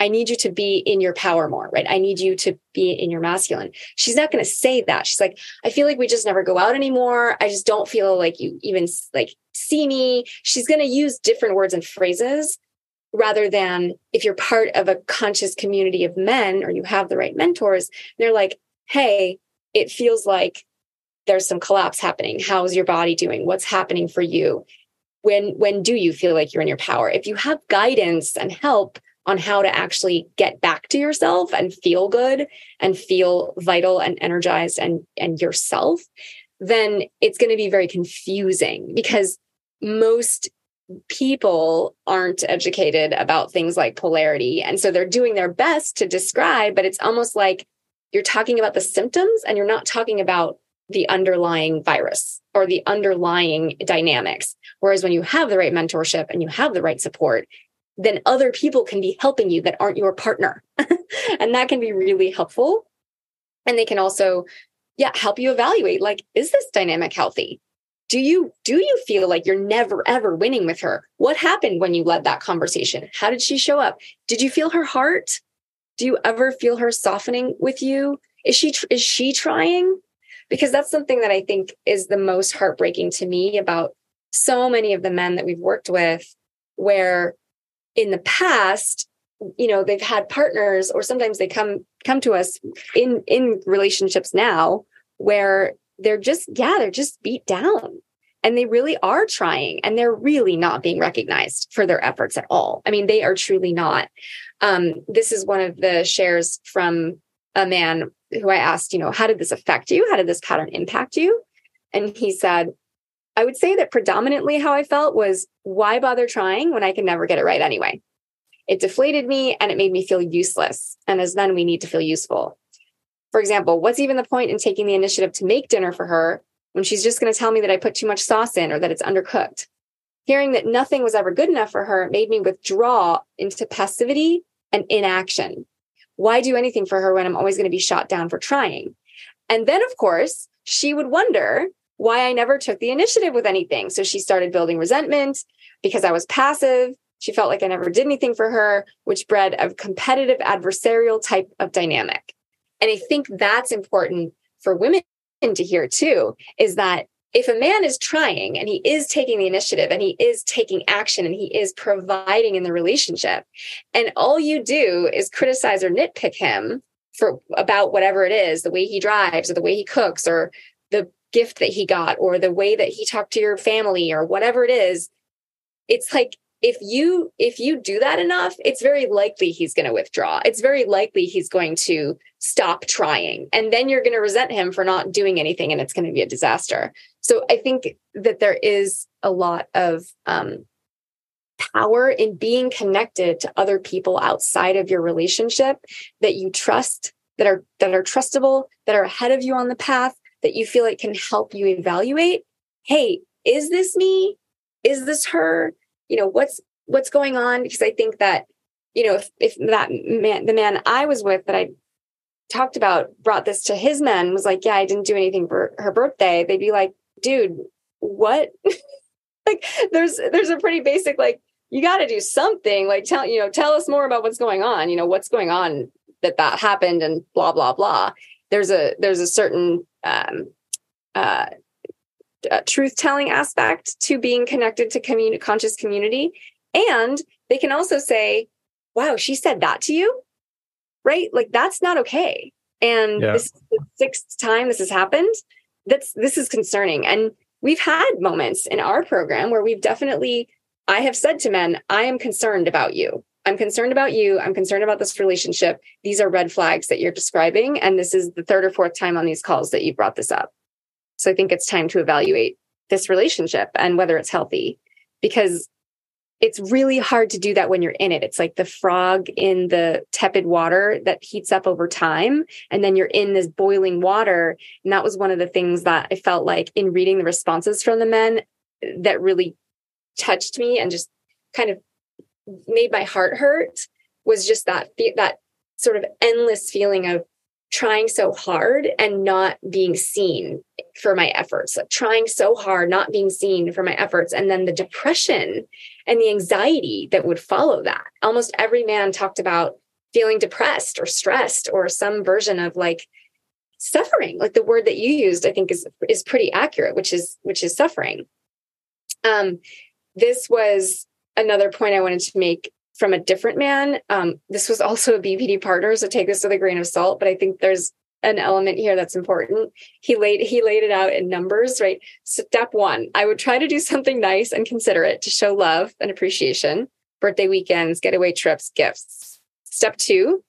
I need you to be in your power more, right? I need you to be in your masculine. She's not going to say that. She's like, I feel like we just never go out anymore. I just don't feel like you even like see me. She's going to use different words and phrases rather than if you're part of a conscious community of men or you have the right mentors, they're like, Hey, it feels like there's some collapse happening. How's your body doing? What's happening for you? When when do you feel like you're in your power? If you have guidance and help on how to actually get back to yourself and feel good and feel vital and energized and and yourself then it's going to be very confusing because most people aren't educated about things like polarity. And so they're doing their best to describe but it's almost like you're talking about the symptoms and you're not talking about the underlying virus or the underlying dynamics. Whereas when you have the right mentorship and you have the right support, then other people can be helping you that aren't your partner. and that can be really helpful. And they can also, yeah, help you evaluate like, is this dynamic healthy? Do you do you feel like you're never ever winning with her? What happened when you led that conversation? How did she show up? Did you feel her heart? Do you ever feel her softening with you? Is she is she trying? Because that's something that I think is the most heartbreaking to me about so many of the men that we've worked with, where in the past, you know, they've had partners, or sometimes they come come to us in in relationships now where they're just yeah they're just beat down and they really are trying and they're really not being recognized for their efforts at all. I mean, they are truly not. Um, this is one of the shares from a man who I asked, you know, how did this affect you? How did this pattern impact you? And he said, I would say that predominantly how I felt was why bother trying when I can never get it right anyway? It deflated me and it made me feel useless. And as men, we need to feel useful. For example, what's even the point in taking the initiative to make dinner for her when she's just going to tell me that I put too much sauce in or that it's undercooked? Hearing that nothing was ever good enough for her made me withdraw into passivity and inaction. Why do anything for her when I'm always going to be shot down for trying? And then, of course, she would wonder why I never took the initiative with anything. So she started building resentment because I was passive. She felt like I never did anything for her, which bred a competitive adversarial type of dynamic. And I think that's important for women to hear too is that if a man is trying and he is taking the initiative and he is taking action and he is providing in the relationship and all you do is criticize or nitpick him for about whatever it is the way he drives or the way he cooks or the gift that he got or the way that he talked to your family or whatever it is it's like if you if you do that enough it's very likely he's going to withdraw. It's very likely he's going to stop trying. And then you're going to resent him for not doing anything and it's going to be a disaster so i think that there is a lot of um, power in being connected to other people outside of your relationship that you trust that are that are trustable that are ahead of you on the path that you feel it can help you evaluate hey is this me? Is this her? You know what's what's going on? Because i think that you know if, if that man the man i was with that i talked about brought this to his men was like yeah i didn't do anything for her birthday they'd be like dude what? Like there's there's a pretty basic like you got to do something like tell you know tell us more about what's going on you know what's going on that that happened and blah blah blah. There's a there's a certain um, uh, uh, truth telling aspect to being connected to community conscious community. And they can also say wow she said that to you? Right? Like that's not okay. And yeah. this is the sixth time this has happened that's this is concerning. And we've had moments in our program where we've definitely i have said to men i am concerned about you. I'm concerned about you. I'm concerned about this relationship. These are red flags that you're describing and this is the third or fourth time on these calls that you brought this up. So I think it's time to evaluate this relationship and whether it's healthy because it's really hard to do that when you're in it. It's like the frog in the tepid water that heats up over time. And then you're in this boiling water. And that was one of the things that I felt like in reading the responses from the men that really touched me and just kind of made my heart hurt was just that, that sort of endless feeling of trying so hard and not being seen for my efforts, like trying so hard, not being seen for my efforts. And then the depression and the anxiety that would follow that. Almost every man talked about feeling depressed or stressed or some version of like suffering. Like the word that you used, I think is is pretty accurate, which is which is suffering. Um, this was another point I wanted to make from a different man. Um, this was also a BPD partner, so take this with a grain of salt. But I think there's an element here that's important. He laid he laid it out in numbers, right? Step one, I would try to do something nice and considerate to show love and appreciation. Birthday weekends, getaway trips, gifts. Step two,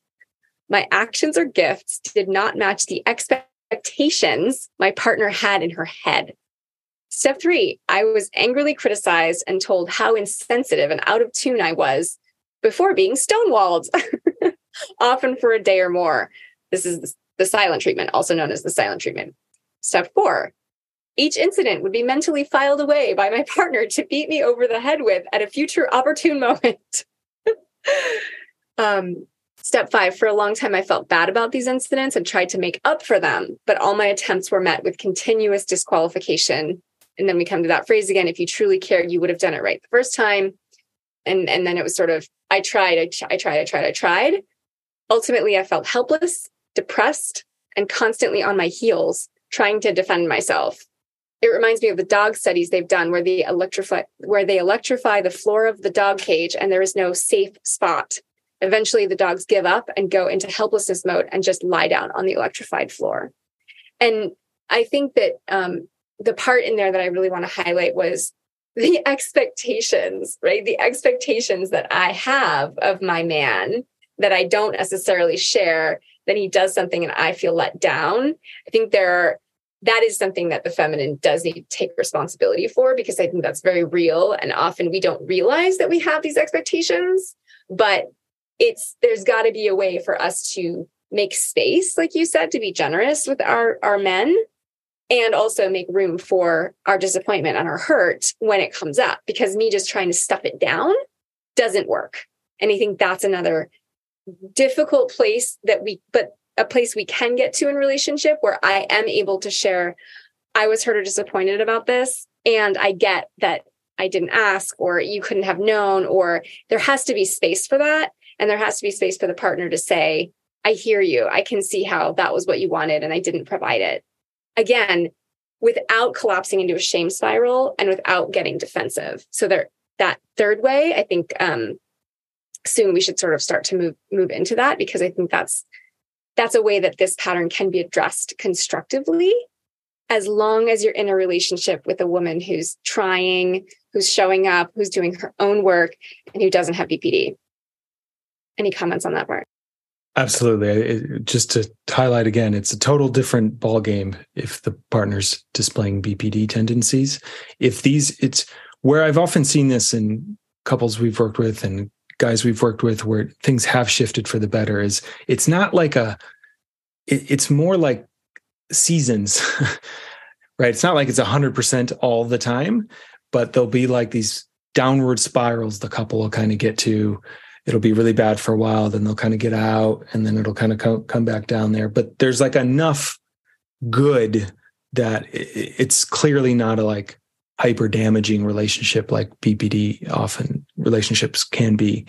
my actions or gifts did not match the expectations my partner had in her head. Step three, I was angrily criticized and told how insensitive and out of tune I was before being stonewalled, often for a day or more. This is the silent treatment, also known as the silent treatment. Step four, each incident would be mentally filed away by my partner to beat me over the head with at a future opportune moment. um, step five, for a long time, I felt bad about these incidents and tried to make up for them, but all my attempts were met with continuous disqualification. And then we come to that phrase again if you truly cared, you would have done it right the first time. And, and then it was sort of I tried, I, I tried, I tried, I tried. Ultimately, I felt helpless, depressed, and constantly on my heels trying to defend myself. It reminds me of the dog studies they've done where they electrify where they electrify the floor of the dog cage and there is no safe spot. Eventually the dogs give up and go into helplessness mode and just lie down on the electrified floor. And I think that um, the part in there that I really want to highlight was the expectations, right? The expectations that I have of my man that I don't necessarily share. Then he does something and I feel let down. I think there that is something that the feminine does need to take responsibility for because I think that's very real. And often we don't realize that we have these expectations, but it's, there's got to be a way for us to make space, like you said, to be generous with our, our men and also make room for our disappointment and our hurt when it comes up because me just trying to stuff it down doesn't work. And I think that's another difficult place that we, but a place we can get to in relationship where I am able to share, I was hurt or disappointed about this. And I get that I didn't ask or you couldn't have known, or there has to be space for that. And there has to be space for the partner to say, I hear you. I can see how that was what you wanted and I didn't provide it again, without collapsing into a shame spiral and without getting defensive. So there, that third way, I think um, soon we should sort of start to move move into that because I think that's that's a way that this pattern can be addressed constructively as long as you're in a relationship with a woman who's trying, who's showing up, who's doing her own work, and who doesn't have BPD. Any comments on that part? Absolutely. It, just to highlight again, it's a total different ball game if the partner's displaying BPD tendencies. If these, it's where I've often seen this in couples we've worked with and guys we've worked with where things have shifted for the better is it's not like a, it, it's more like seasons, right? It's not like it's 100% all the time, but there'll be like these downward spirals the couple will kind of get to it'll be really bad for a while then they'll kind of get out and then it'll kind of come, come back down there but there's like enough good that it's clearly not a like hyper damaging relationship like BPD often relationships can be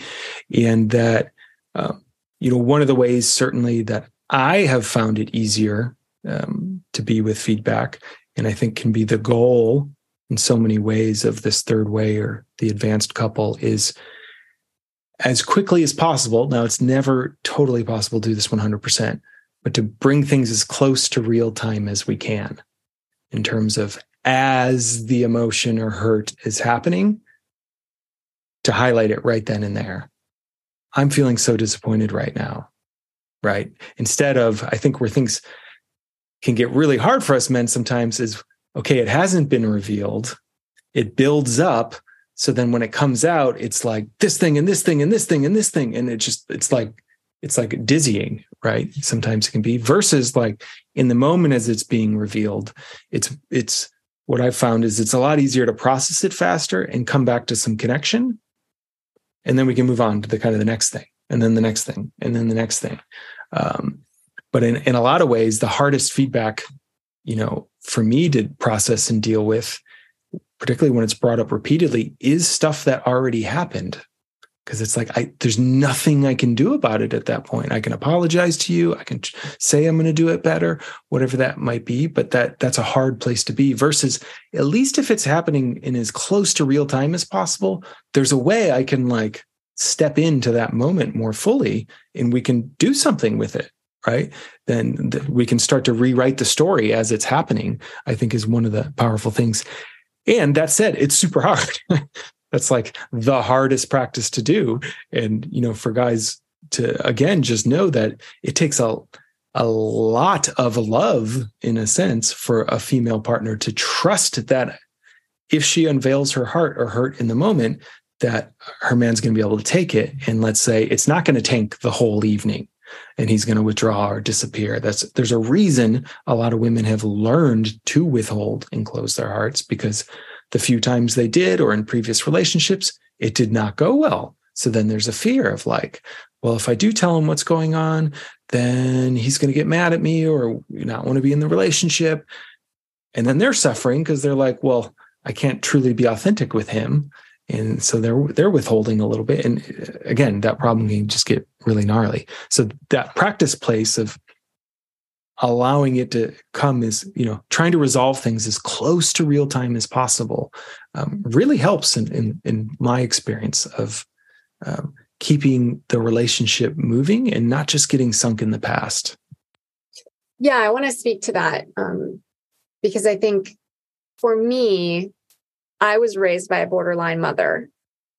and that um, you know one of the ways certainly that i have found it easier um, to be with feedback and i think can be the goal in so many ways of this third way or the advanced couple is as quickly as possible. Now, it's never totally possible to do this 100%, but to bring things as close to real time as we can in terms of as the emotion or hurt is happening, to highlight it right then and there. I'm feeling so disappointed right now. Right. Instead of, I think where things can get really hard for us men sometimes is okay, it hasn't been revealed. It builds up so then when it comes out, it's like this thing and this thing and this thing and this thing. And it just, it's like, it's like dizzying, right? Sometimes it can be versus like in the moment as it's being revealed, it's, it's what I've found is it's a lot easier to process it faster and come back to some connection. And then we can move on to the kind of the next thing and then the next thing and then the next thing. Um, but in, in a lot of ways, the hardest feedback, you know, for me to process and deal with particularly when it's brought up repeatedly, is stuff that already happened. Because it's like I there's nothing I can do about it at that point. I can apologize to you. I can say I'm going to do it better, whatever that might be. But that that's a hard place to be. Versus at least if it's happening in as close to real time as possible, there's a way I can like step into that moment more fully, and we can do something with it right then we can start to rewrite the story as it's happening i think is one of the powerful things and that said, it's super hard. That's like the hardest practice to do. And, you know, for guys to, again, just know that it takes a, a lot of love, in a sense, for a female partner to trust that if she unveils her heart or hurt in the moment, that her man's going to be able to take it. And let's say it's not going to tank the whole evening and he's going to withdraw or disappear. That's there's a reason a lot of women have learned to withhold and close their hearts because the few times they did or in previous relationships, it did not go well. So then there's a fear of like, well, if I do tell him what's going on, then he's going to get mad at me or not want to be in the relationship. And then they're suffering because they're like, well, I can't truly be authentic with him and so they're they're withholding a little bit and uh, again that problem can just get really gnarly so that practice place of allowing it to come is you know trying to resolve things as close to real time as possible um, really helps in, in, in my experience of um, keeping the relationship moving and not just getting sunk in the past. Yeah i want to speak to that um, because i think for me, I was raised by a borderline mother,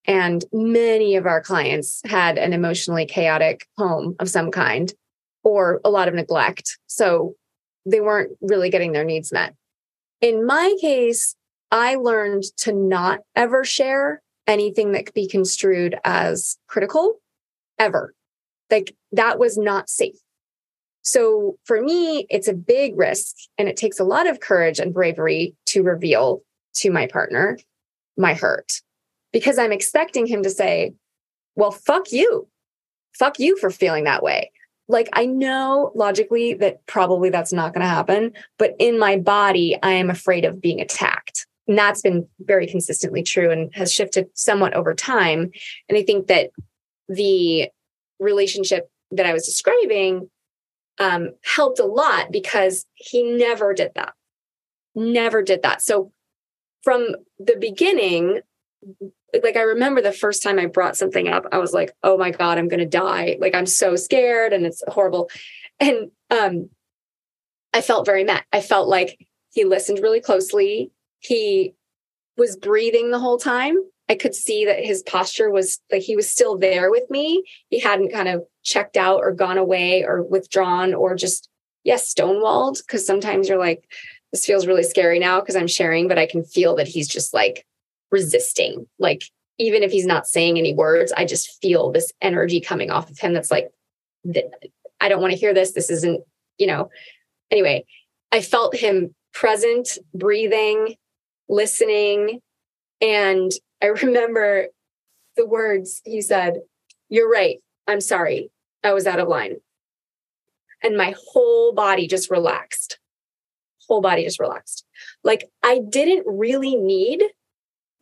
and many of our clients had an emotionally chaotic home of some kind or a lot of neglect. So they weren't really getting their needs met. In my case, I learned to not ever share anything that could be construed as critical ever. Like that was not safe. So for me, it's a big risk and it takes a lot of courage and bravery to reveal to my partner my hurt because I'm expecting him to say, well, fuck you. Fuck you for feeling that way. Like I know logically that probably that's not going to happen, but in my body, I am afraid of being attacked. And that's been very consistently true and has shifted somewhat over time. And I think that the relationship that I was describing um, helped a lot because he never did that. Never did that. So from the beginning, like I remember the first time I brought something up, I was like, oh my God, I'm gonna die. Like I'm so scared and it's horrible. And um I felt very met. I felt like he listened really closely. He was breathing the whole time. I could see that his posture was like he was still there with me. He hadn't kind of checked out or gone away or withdrawn or just, yes, stonewalled. Cause sometimes you're like, this feels really scary now because I'm sharing, but I can feel that he's just like resisting. Like, even if he's not saying any words, I just feel this energy coming off of him that's like, I don't want to hear this. This isn't, you know. Anyway, I felt him present, breathing, listening. And I remember the words he said, You're right. I'm sorry. I was out of line. And my whole body just relaxed. Whole body just relaxed. Like I didn't really need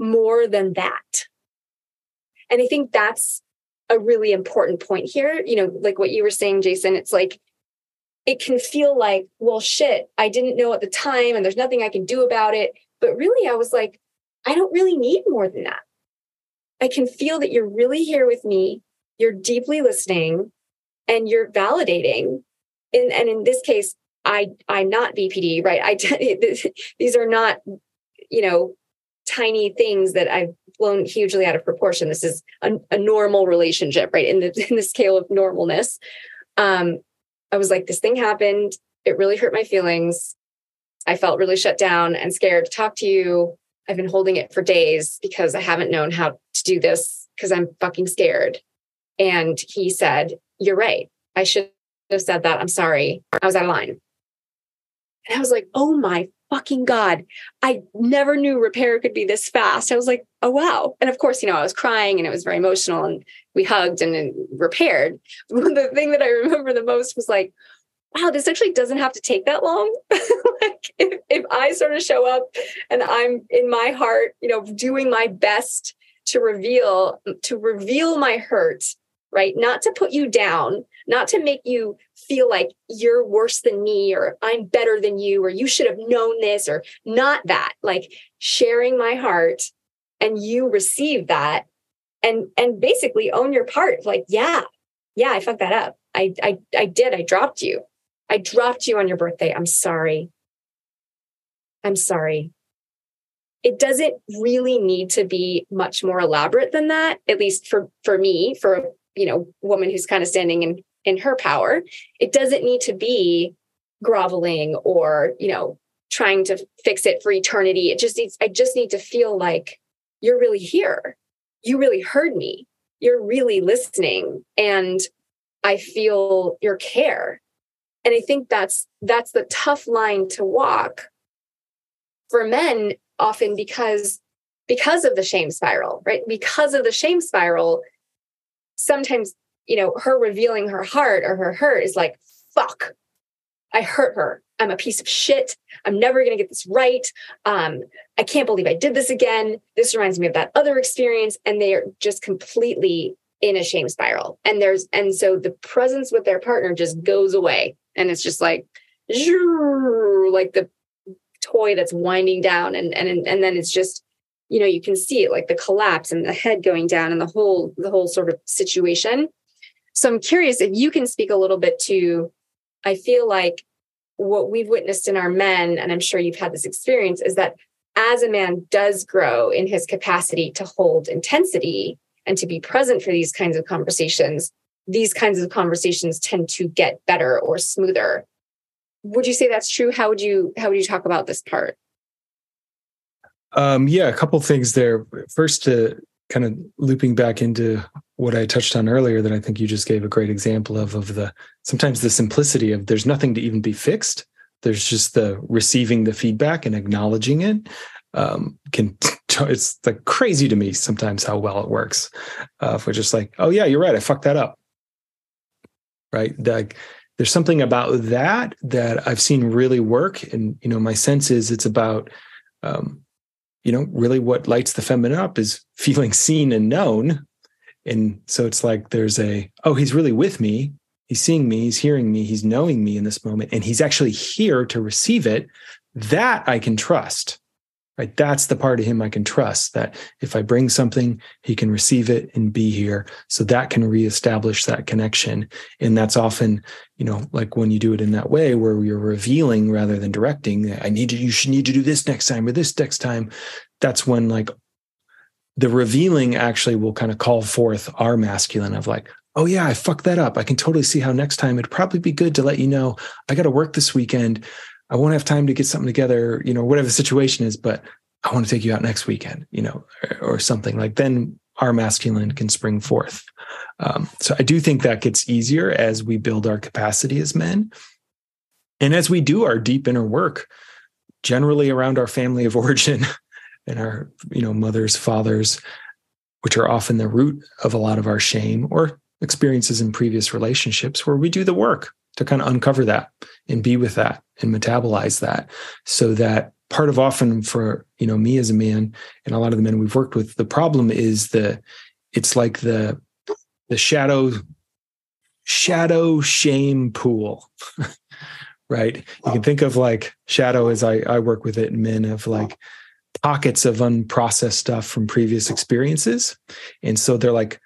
more than that. And I think that's a really important point here. You know, like what you were saying, Jason, it's like, it can feel like, well, shit, I didn't know at the time and there's nothing I can do about it. But really, I was like, I don't really need more than that. I can feel that you're really here with me, you're deeply listening, and you're validating. And, and in this case, I I'm not BPD, right? I these are not, you know, tiny things that I've blown hugely out of proportion. This is a, a normal relationship, right? In the in the scale of normalness. Um, I was like, this thing happened. It really hurt my feelings. I felt really shut down and scared to talk to you. I've been holding it for days because I haven't known how to do this because I'm fucking scared. And he said, You're right. I should have said that. I'm sorry. I was out of line. And I was like, Oh my fucking God. I never knew repair could be this fast. I was like, Oh wow. And of course, you know, I was crying and it was very emotional and we hugged and, and repaired. the thing that I remember the most was like, wow, this actually doesn't have to take that long. like if, if I sort of show up and I'm in my heart, you know, doing my best to reveal, to reveal my hurt, right? Not to put you down, not to make you feel like you're worse than me or I'm better than you or you should have known this or not that. Like sharing my heart and you receive that and and basically own your part. Like, yeah, yeah, I fucked that up. I I I did. I dropped you. I dropped you on your birthday. I'm sorry. I'm sorry. It doesn't really need to be much more elaborate than that, at least for, for me, for you know, woman who's kind of standing in, in her power. It doesn't need to be groveling or, you know, trying to fix it for eternity. It just needs, I just need to feel like you're really here. You really heard me. You're really listening. And I feel your care and i think that's that's the tough line to walk for men often because because of the shame spiral right because of the shame spiral sometimes you know her revealing her heart or her hurt is like fuck i hurt her. I'm a piece of shit. I'm never going to get this right. Um i can't believe i did this again. This reminds me of that other experience and they are just completely in a shame spiral. And there's and so the presence with their partner just goes away. And it's just like like the toy that's winding down. And and and then it's just you know you can see it like the collapse and the head going down and the whole the whole sort of situation so i'm curious if you can speak a little bit to i feel like what we've witnessed in our men and i'm sure you've had this experience is that as a man does grow in his capacity to hold intensity and to be present for these kinds of conversations, these kinds of conversations tend to get better or smoother. Would you say that's true? How would you how would you talk about this part? Um, yeah, a couple things there. First, to kind of looping back into what I touched on earlier, that I think you just gave a great example of of the sometimes the simplicity of there's nothing to even be fixed. There's just the receiving the feedback and acknowledging it. Um, can it's like crazy to me sometimes how well it works. Uh, if we're just like, oh yeah, you're right, I fucked that up. Right, like there's something about that that I've seen really work, and you know, my sense is it's about um, you know, really what lights the feminine up is feeling seen and known. And so it's like there's a, oh, he's really with me. He's seeing me, he's hearing me, he's knowing me in this moment, and he's actually here to receive it. That I can trust right? That's the part of him i can trust that if i bring something he can receive it and be here. So that can reestablish that connection. And that's often you know like when you do it in that way where you're revealing rather than directing i need you you should need to do this next time or this next time. That's when like the revealing actually will kind of call forth our masculine of like oh yeah i fucked that up. I can totally see how next time it'd probably be good to let you know. I got to work this weekend I won't have time to get something together, you know, whatever the situation is, but I want to take you out next weekend, you know, or, or something like then our masculine can spring forth. Um, so I do think that gets easier as we build our capacity as men. And as we do our deep inner work, generally around our family of origin and our, you know, mothers, fathers, which are often the root of a lot of our shame or experiences in previous relationships where we do the work to kind of uncover that and be with that and metabolize that so that part of often for you know me as a man and a lot of the men we've worked with the problem is the it's like the the shadow shadow shame pool right? You can think of like shadow as i i work with it in men of like pockets of unprocessed stuff from previous experiences. And so they're like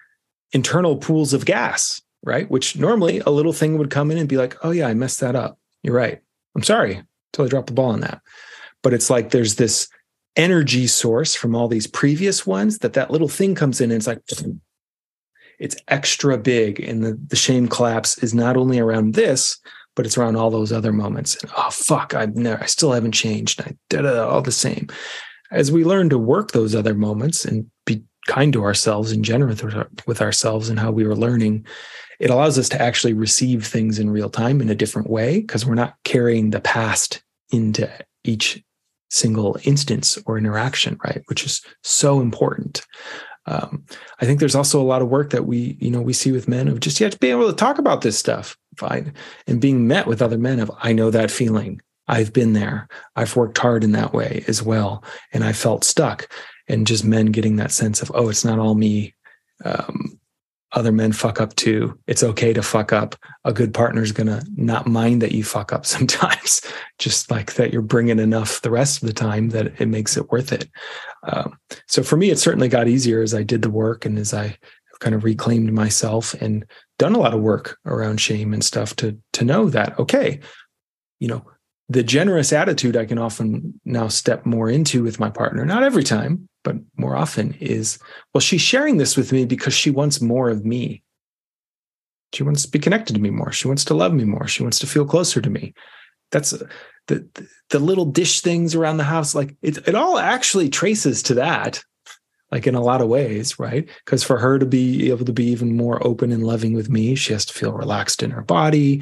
internal pools of gas right? Which normally a little thing would come in and be like, oh, yeah, I messed that up. You're right. I'm sorry. Totally dropped the ball on that. But it's like there's this energy source from all these previous ones that that little thing comes in and it's like, it's extra big. And the, the shame collapse is not only around this, but it's around all those other moments. And, oh, fuck, I've never, I still haven't changed. I did all the same. As we learn to work those other moments and be kind to ourselves and generous with ourselves and how we were learning, it allows us to actually receive things in real time in a different way because we're not carrying the past into each single instance or interaction, right? Which is so important. Um, I think there's also a lot of work that we, you know, we see with men of just yet being able to talk about this stuff, fine, and being met with other men of I know that feeling. I've been there. I've worked hard in that way as well, and I felt stuck. And just men getting that sense of, oh, it's not all me. Um, other men fuck up too. It's okay to fuck up. A good partner is going to not mind that you fuck up sometimes, just like that you're bringing enough the rest of the time that it makes it worth it. Um, so for me, it certainly got easier as I did the work and as I kind of reclaimed myself and done a lot of work around shame and stuff to to know that okay, you know, the generous attitude I can often now step more into with my partner. Not every time, but more often is, well, she's sharing this with me because she wants more of me. She wants to be connected to me more. She wants to love me more. She wants to feel closer to me. That's the the little dish things around the house. Like it, it all actually traces to that, like in a lot of ways, right? Because for her to be able to be even more open and loving with me, she has to feel relaxed in her body,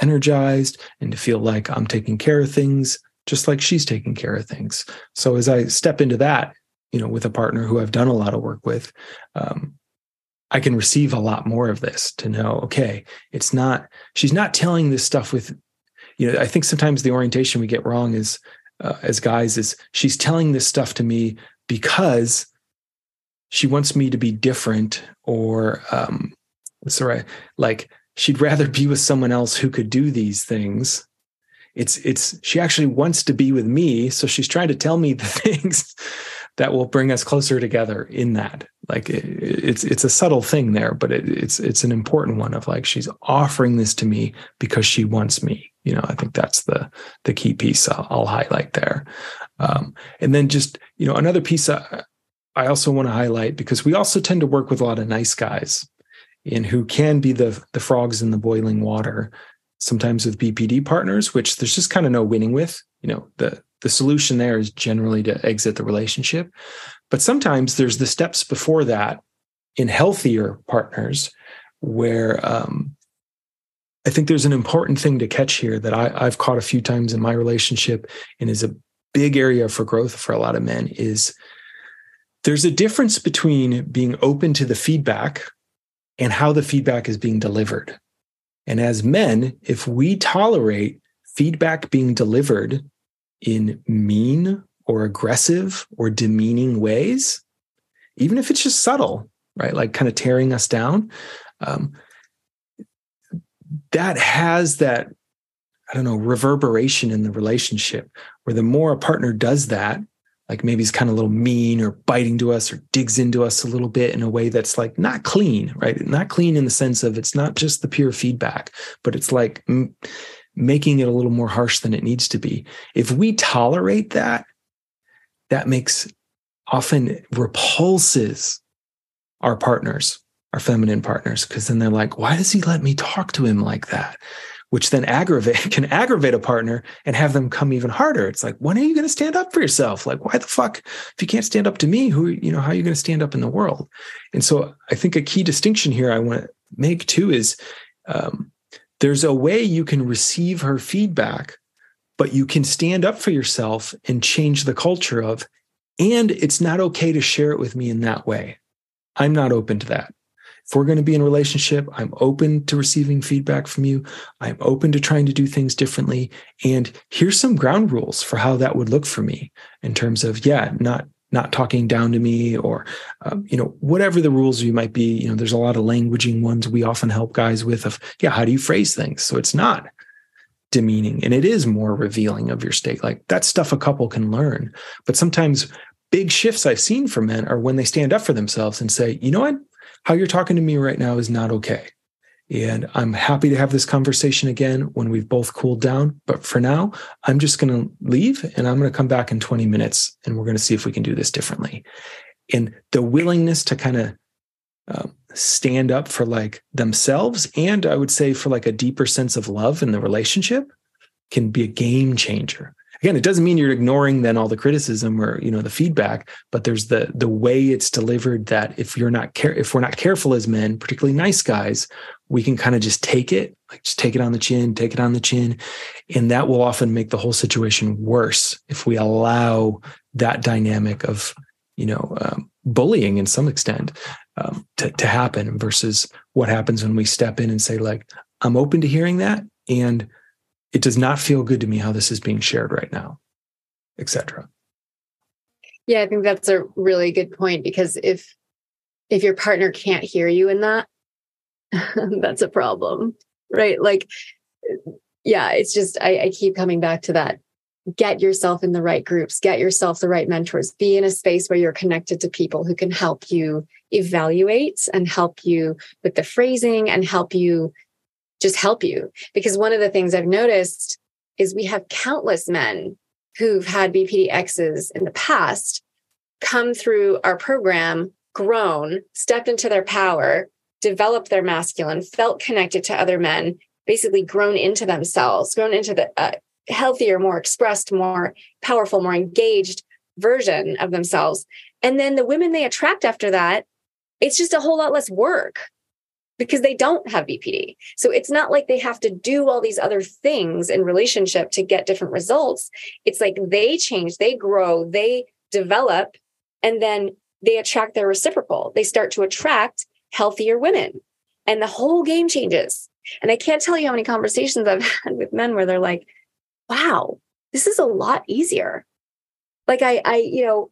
energized, and to feel like I'm taking care of things just like she's taking care of things. So as I step into that, you know, with a partner who I've done a lot of work with, um, I can receive a lot more of this to know, okay, it's not, she's not telling this stuff with, you know, I think sometimes the orientation we get wrong is, uh, as guys, is she's telling this stuff to me because she wants me to be different or, um, what's the right, like she'd rather be with someone else who could do these things. It's it's she actually wants to be with me so she's trying to tell me the things that will bring us closer together in that. Like it, it's it's a subtle thing there but it, it's it's an important one of like she's offering this to me because she wants me. You know i think that's the the key piece i'll, I'll highlight there. Um, and then just you know another piece I, I also want to highlight because we also tend to work with a lot of nice guys and who can be the the frogs in the boiling water. Sometimes with bpd partners which there's just kind of no winning with you know the the solution there is generally to exit the relationship. But sometimes there's the steps before that in healthier partners where um, I think there's an important thing to catch here that I, I've caught a few times in my relationship and is a big area for growth for a lot of men is there's a difference between being open to the feedback and how the feedback is being delivered. And as men, if we tolerate feedback being delivered in mean or aggressive or demeaning ways, even if it's just subtle, right? Like kind of tearing us down, um, that has that I don't know reverberation in the relationship where the more a partner does that, like maybe he's kind of a little mean or biting to us or digs into us a little bit in a way that's like not clean, right? Not clean in the sense of it's not just the pure feedback, but it's like m- making it a little more harsh than it needs to be. If we tolerate that, that makes often repulses our partners, our feminine partners, because then they're like, why does he let me talk to him like that? Which then aggravate can aggravate a partner and have them come even harder. It's like, when are you going to stand up for yourself? Like, why the fuck, if you can't stand up to me, who, you know, how are you going to stand up in the world? And so I think a key distinction here I want to make too is um, there's a way you can receive her feedback, but you can stand up for yourself and change the culture of, and it's not okay to share it with me in that way. I'm not open to that. If we're going to be in a relationship, I'm open to receiving feedback from you. I'm open to trying to do things differently. And here's some ground rules for how that would look for me in terms of, yeah, not not talking down to me or um, you know whatever the rules you might be you know there's a lot of languaging ones we often help guys with of yeah how do you phrase things so it's not demeaning and it is more revealing of your state like that stuff a couple can learn but sometimes big shifts I've seen for men are when they stand up for themselves and say, you know what? How you're talking to me right now is not okay. And I'm happy to have this conversation again when we've both cooled down. But for now, I'm just going to leave and I'm going to come back in 20 minutes and we're going to see if we can do this differently. And the willingness to kind of um, stand up for like themselves and I would say for like a deeper sense of love in the relationship can be a game changer again, it doesn't mean you're ignoring then all the criticism or you know the feedback, but there's the the way it's delivered that if you're not care if we're not careful as men, particularly nice guys, we can kind of just take it, like just take it on the chin, take it on the chin, and that will often make the whole situation worse if we allow that dynamic of you know um, bullying in some extent um, to, to happen versus what happens when we step in and say like i'm open to hearing that and it does not feel good to me how this is being shared right now etc yeah i think that's a really good point because if if your partner can't hear you in that that's a problem right? Like yeah it's just I, I keep coming back to that. Get yourself in the right groups get yourself the right mentors be in a space where you're connected to people who can help you evaluate and help you with the phrasing and help you just help you. Because one of the things I've noticed is we have countless men who've had BPD exes in the past come through our program, grown, stepped into their power, developed their masculine, felt connected to other men, basically grown into themselves, grown into the uh, healthier, more expressed, more powerful, more engaged version of themselves. And then the women they attract after that, it's just a whole lot less work because they don't have BPD. So it's not like they have to do all these other things in relationship to get different results. It's like they change, they grow, they develop, and then they attract their reciprocal. They start to attract healthier women, and the whole game changes. And I can't tell you how many conversations I've had with men where they're like, wow, this is a lot easier. Like I, I, you know,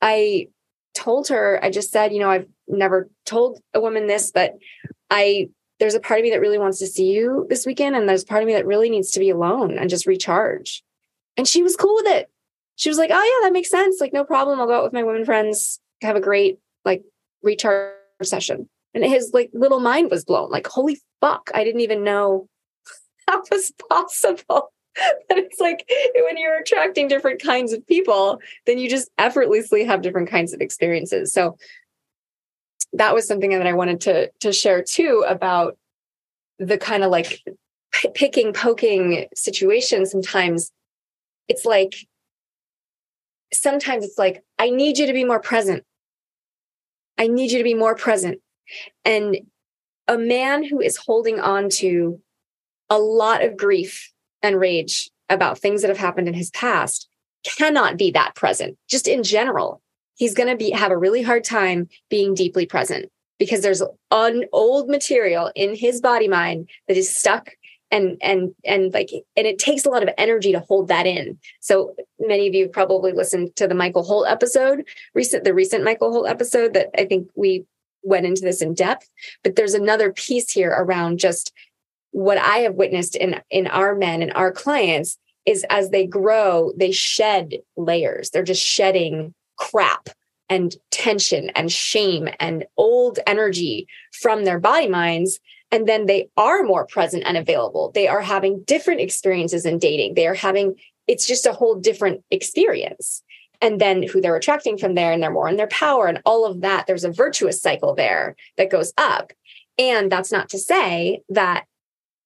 I told her, I just said, you know, I've never told a woman this, but I there's a part of me that really wants to see you this weekend, and there's part of me that really needs to be alone and just recharge. And she was cool with it. She was like, "Oh yeah, that makes sense. Like no problem. I'll go out with my women friends, have a great like recharge session." And his like little mind was blown. Like, holy fuck, I didn't even know that was possible. but it's like when you're attracting different kinds of people, then you just effortlessly have different kinds of experiences. So that was something that I wanted to to share too about the kind of like p- picking poking situation sometimes. It's like sometimes it's like i need you to be more present. I need you to be more present. And a man who is holding on to a lot of grief and rage about things that have happened in his past cannot be that present just in general he's going to be have a really hard time being deeply present because there's an old material in his body mind that is stuck and and and like and it takes a lot of energy to hold that in. So many of you probably listened to the michael holt episode recent the recent michael holt episode that i think we went into this in depth but there's another piece here around just what i have witnessed in in our men and our clients is as they grow they shed layers. They're just shedding crap and tension and shame and old energy from their body minds. And then they are more present and available. They are having different experiences in dating. They are having it's just a whole different experience. And then who they're attracting from there and they're more in their power and all of that. There's a virtuous cycle there that goes up. And that's not to say that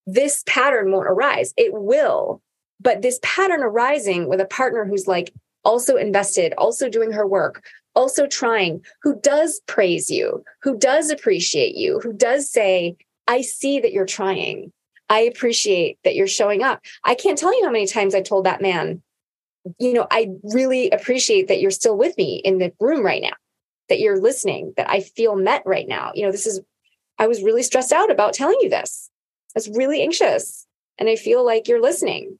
this pattern won't arise. It will. But this pattern arising with a partner who's like also invested also doing her work also trying who does praise you who does appreciate you who does say I see that you're trying. I appreciate that you're showing up. I can't tell you how many times I told that man, you know, I really appreciate that you're still with me in the room right now, that you're listening, that I feel met right now. You know, this is, I was really stressed out about telling you this. I was really anxious and I feel like you're listening.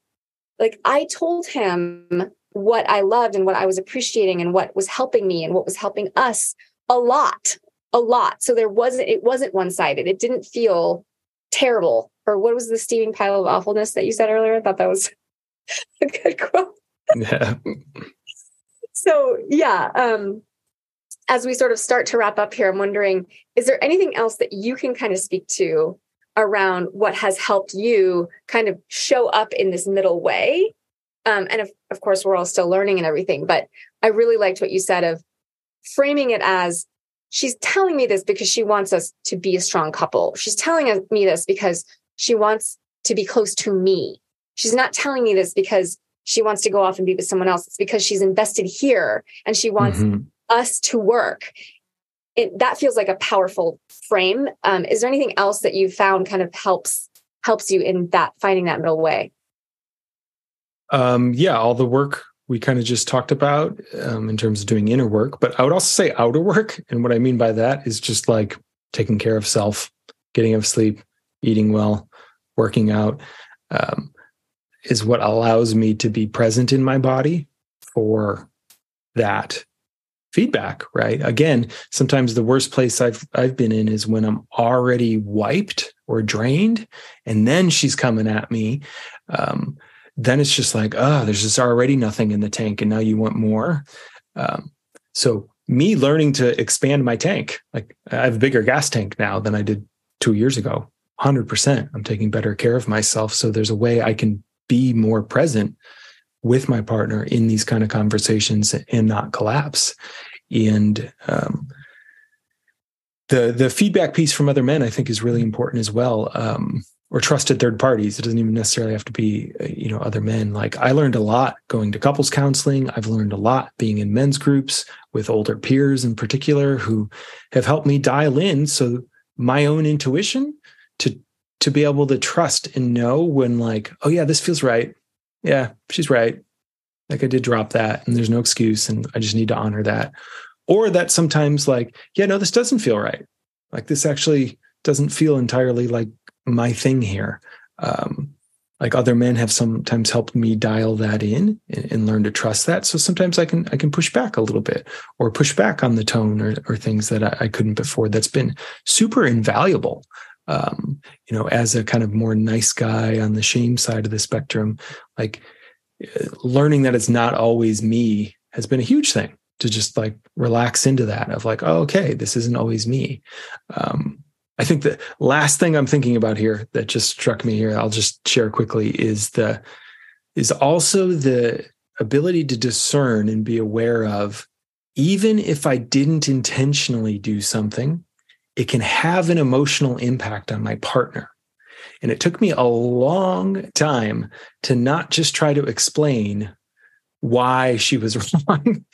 Like I told him what I loved and what I was appreciating and what was helping me and what was helping us a lot a lot. So there wasn't, it wasn't one sided. It didn't feel terrible. Or what was the steaming pile of awfulness that you said earlier? I thought that was a good quote. Yeah. so yeah. Um, as we sort of start to wrap up here, I'm wondering, is there anything else that you can kind of speak to around what has helped you kind of show up in this middle way? Um, and of, of course, we're all still learning and everything, but I really liked what you said of framing it as she's telling me this because she wants us to be a strong couple. She's telling me this because she wants to be close to me. She's not telling me this because she wants to go off and be with someone else. It's because she's invested here and she wants mm-hmm. us to work. It, that feels like a powerful frame. Um, is there anything else that you found kind of helps helps you in that finding that middle way? Um, yeah, all the work we kind of just talked about um, in terms of doing inner work. But I would also say outer work. And what I mean by that is just like taking care of self, getting enough sleep, eating well, working out um, is what allows me to be present in my body for that feedback right again sometimes the worst place i've i've been in is when i'm already wiped or drained and then she's coming at me um, then it's just like, oh, there's just already nothing in the tank, and now you want more. Um, so me learning to expand my tank, like I have a bigger gas tank now than I did two years ago. 100%. I'm taking better care of myself. So there's a way I can be more present with my partner in these kind of conversations and not collapse. And um, the the feedback piece from other men, I think, is really important as well. Um, or trusted third parties. It doesn't even necessarily have to be, uh, you know, other men. Like I learned a lot going to couples counseling. I've learned a lot being in men's groups with older peers in particular who have helped me dial in so my own intuition to to be able to trust and know when like, oh yeah, this feels right. Yeah, she's right. Like I did drop that and there's no excuse and I just need to honor that. Or that sometimes like, yeah, no, this doesn't feel right. Like this actually doesn't feel entirely like my thing here. Um, like other men have sometimes helped me dial that in and, and, learn to trust that. So sometimes I can I can push back a little bit or push back on the tone or, or things that I, I couldn't before. That's been super invaluable. Um, you know, as a kind of more nice guy on the shame side of the spectrum, like uh, learning that it's not always me has been a huge thing to just like relax into that of like, oh, okay, this isn't always me. Um, I think the last thing I'm thinking about here that just struck me here, I'll just share quickly, is the is also the ability to discern and be aware of even if I didn't intentionally do something, it can have an emotional impact on my partner. And it took me a long time to not just try to explain why she was wrong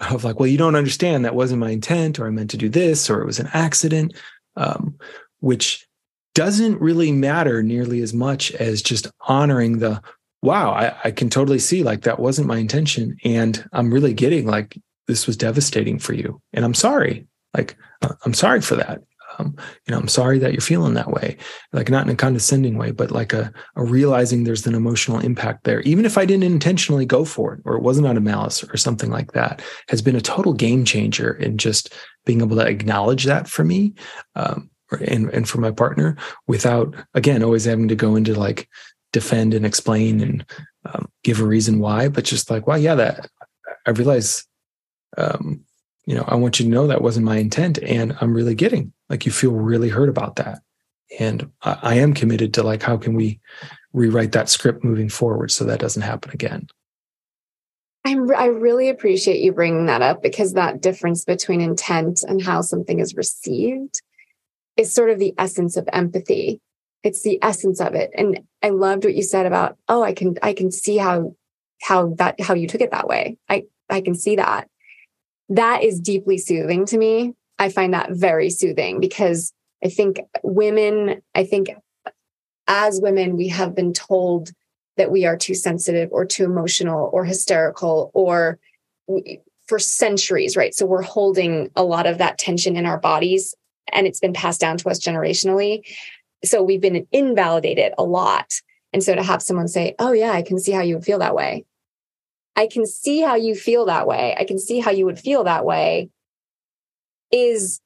of like, well, you don't understand that wasn't my intent, or I meant to do this, or it was an accident, um, which doesn't really matter nearly as much as just honoring the wow, I, I can totally see like that wasn't my intention. And I'm really getting like this was devastating for you. And I'm sorry. Like, uh, I'm sorry for that. Um, you know, I'm sorry that you're feeling that way, like not in a condescending way, but like a, a, realizing there's an emotional impact there. Even if I didn't intentionally go for it or it wasn't out of malice or something like that, has been a total game changer in just being able to acknowledge that for me um, and, and for my partner without, again, always having to go into like defend and explain and um, give a reason why, but just like, well, yeah, that I realize um, you know, I want you to know that wasn't my intent. And I'm really getting like you feel really hurt about that. And I, I am committed to like, how can we rewrite that script moving forward so that doesn't happen again? I, I really appreciate you bringing that up because that difference between intent and how something is received is sort of the essence of empathy. It's the essence of it. And I loved what you said about, oh, I can, I can see how, how that, how you took it that way. I, I can see that that is deeply soothing to me. I find that very soothing because I think women, I think as women, we have been told that we are too sensitive or too emotional or hysterical or we, for centuries, right? So we're holding a lot of that tension in our bodies and it's been passed down to us generationally. So we've been invalidated a lot. And so to have someone say, Oh, yeah, I can see how you would feel that way. I can see how you feel that way. I can see how you would feel that way is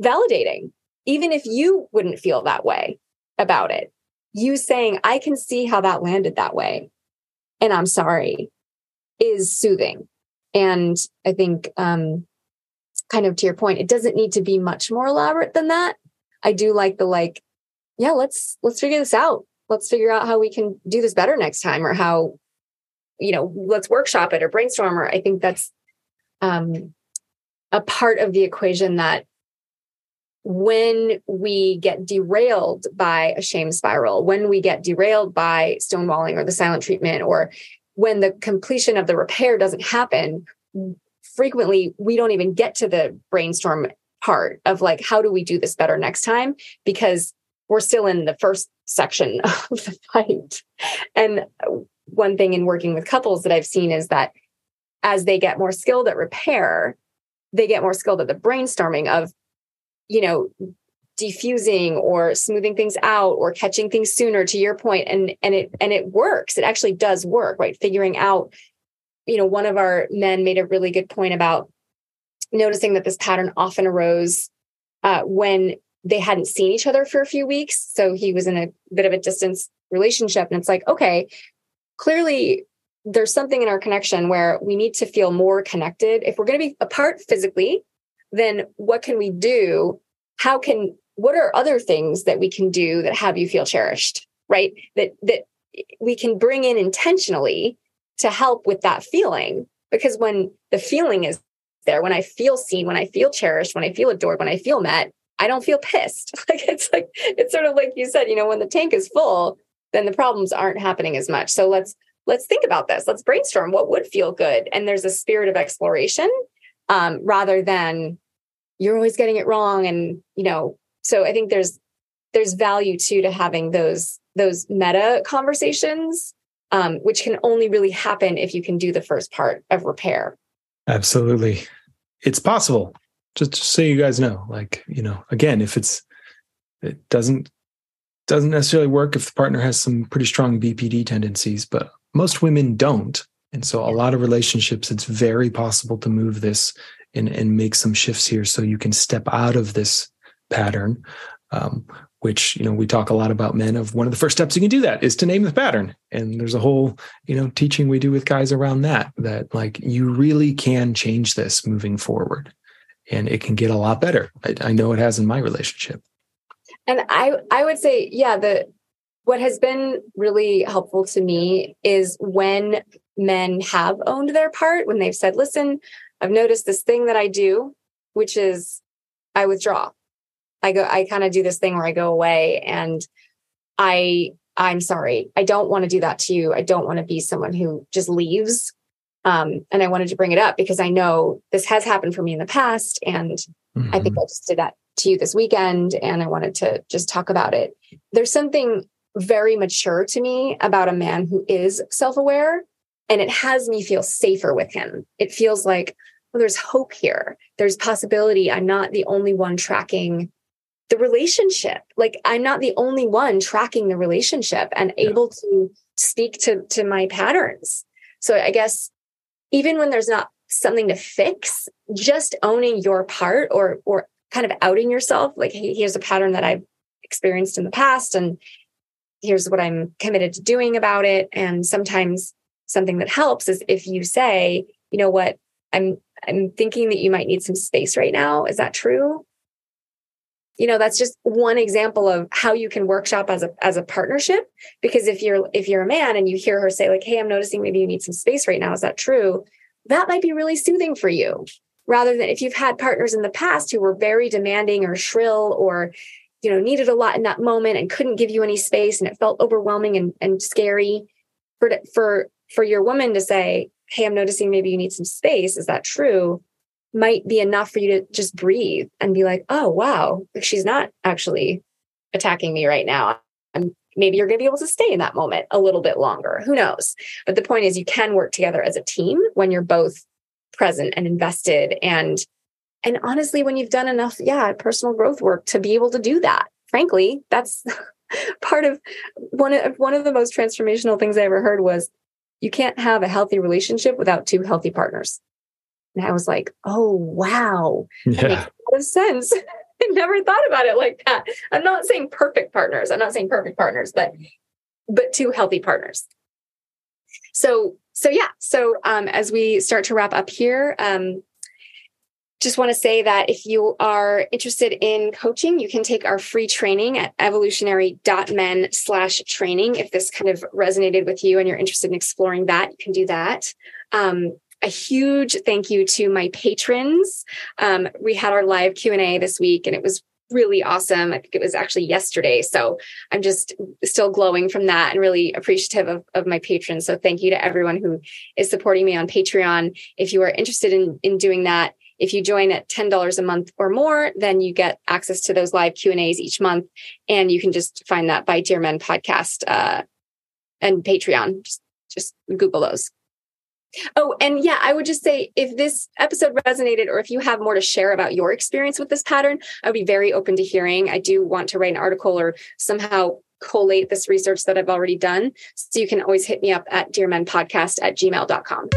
validating, even if you wouldn't feel that way about it. You saying, I can see how that landed that way. And I'm sorry is soothing. And I think, um, kind of to your point, it doesn't need to be much more elaborate than that. I do like the like, yeah, let's, let's figure this out. Let's figure out how we can do this better next time or how you know, let's workshop it or brainstorm. Or I think that's um, a part of the equation that when we get derailed by a shame spiral, when we get derailed by stonewalling or the silent treatment, or when the completion of the repair doesn't happen, frequently we don't even get to the brainstorm part of like, how do we do this better next time? Because we're still in the first section of the fight. And one thing in working with couples that I've seen is that as they get more skilled at repair, they get more skilled at the brainstorming of, you know, diffusing or smoothing things out or catching things sooner to your point and and it and it works. It actually does work right? Figuring out you know one of our men made a really good point about noticing that this pattern often arose uh, when they hadn't seen each other for a few weeks. So he was in a bit of a distance relationship and it's like okay clearly there's something in our connection where we need to feel more connected. If we're going to be apart physically, then what can we do? How can what are other things that we can do that have you feel cherished, right? That that we can bring in intentionally to help with that feeling because when the feeling is there, when I feel seen, when I feel cherished, when I feel adored, when I feel met, I don't feel pissed. Like it's like it's sort of like you said, you know, when the tank is full, then the problems aren't happening as much. So let's let's think about this. Let's brainstorm what would feel good. And there's a spirit of exploration um, rather than you're always getting it wrong. And you know, so I think there's there's value too to having those those meta conversations, um, which can only really happen if you can do the first part of repair. Absolutely, it's possible. Just, just so you guys know, like you know, again, if it's it doesn't doesn't necessarily work if the partner has some pretty strong BPD tendencies, but most women don't. And so a lot of relationships, it's very possible to move this and, and make some shifts here so you can step out of this pattern. Um, which, you know, we talk a lot about men of one of the first steps you can do that is to name the pattern. And there's a whole, you know, teaching we do with guys around that, that like you really can change this moving forward and it can get a lot better. I, I know it has in my relationship and i i would say yeah the what has been really helpful to me is when men have owned their part, when they've said, listen, I've noticed this thing that I do, which is I withdraw. I go, I kind of do this thing where I go away and I, I'm sorry. I don't want to do that to you. I don't want to be someone who just leaves. Um, and I wanted to bring it up because I know this has happened for me in the past. And mm-hmm. I think mm-hmm. I just did that to you this weekend. And I wanted to just talk about it. There's something very mature to me about a man who is self aware. And it has me feel safer with him. It feels like, well, there's hope here. There's possibility. I'm not the only one tracking the relationship. Like I'm not the only one tracking the relationship and yeah. able to speak to, to my patterns. So I guess even when there's not something to fix, just owning your part or, or kind of outing yourself, like, hey, here's a pattern that I've experienced in the past and here's what I'm committed to doing about it. And sometimes something that helps is if you say, you know what, I'm I'm thinking that you might need some space right now. Is that true? You know, that's just one example of how you can workshop as a as a partnership. Because if you're if you're a man and you hear her say, like, hey, I'm noticing maybe you need some space right now, is that true? That might be really soothing for you. Rather than if you've had partners in the past who were very demanding or shrill or you know needed a lot in that moment and couldn't give you any space and it felt overwhelming and, and scary for for for your woman to say hey i'm noticing maybe you need some space. Is that true? might be enough for you to just breathe and be like oh wow. She's not actually attacking me right now. Maybe you're going to be able to stay in that moment a little bit longer. Who knows? But the point is you can work together as a team when you're both present and invested. And and honestly, when you've done enough, yeah, personal growth work to be able to do that, frankly, that's part of one of one of the most transformational things I ever heard was you can't have a healthy relationship without two healthy partners. And I was like, oh wow. Yeah. That makes a lot of sense. I never thought about it like that. I'm not saying perfect partners. I'm not saying perfect partners, but but two healthy partners. So so yeah. So um, as we start to wrap up here, um, just want to say that if you are interested in coaching, you can take our free training at evolutionary.men slash training. If this kind of resonated with you and you're interested in exploring that, you can do that. Um, a huge thank you to my patrons. Um, we had our live Q&A this week and it was really awesome. I think it was actually yesterday. So I'm just still glowing from that and really appreciative of, of my patrons. So thank you to everyone who is supporting me on Patreon. If you are interested in, in doing that, if you join at $10 a month or more, then you get access to those live Q&As each month. And you can just find that by Dear Men podcast uh, and Patreon. Just, just Google those. Oh, and yeah, I would just say if this episode resonated or if you have more to share about your experience with this pattern, I would be very open to hearing. I do want to write an article or somehow collate this research that I've already done. So you can always hit me up at dearmenpodcast at gmail.com.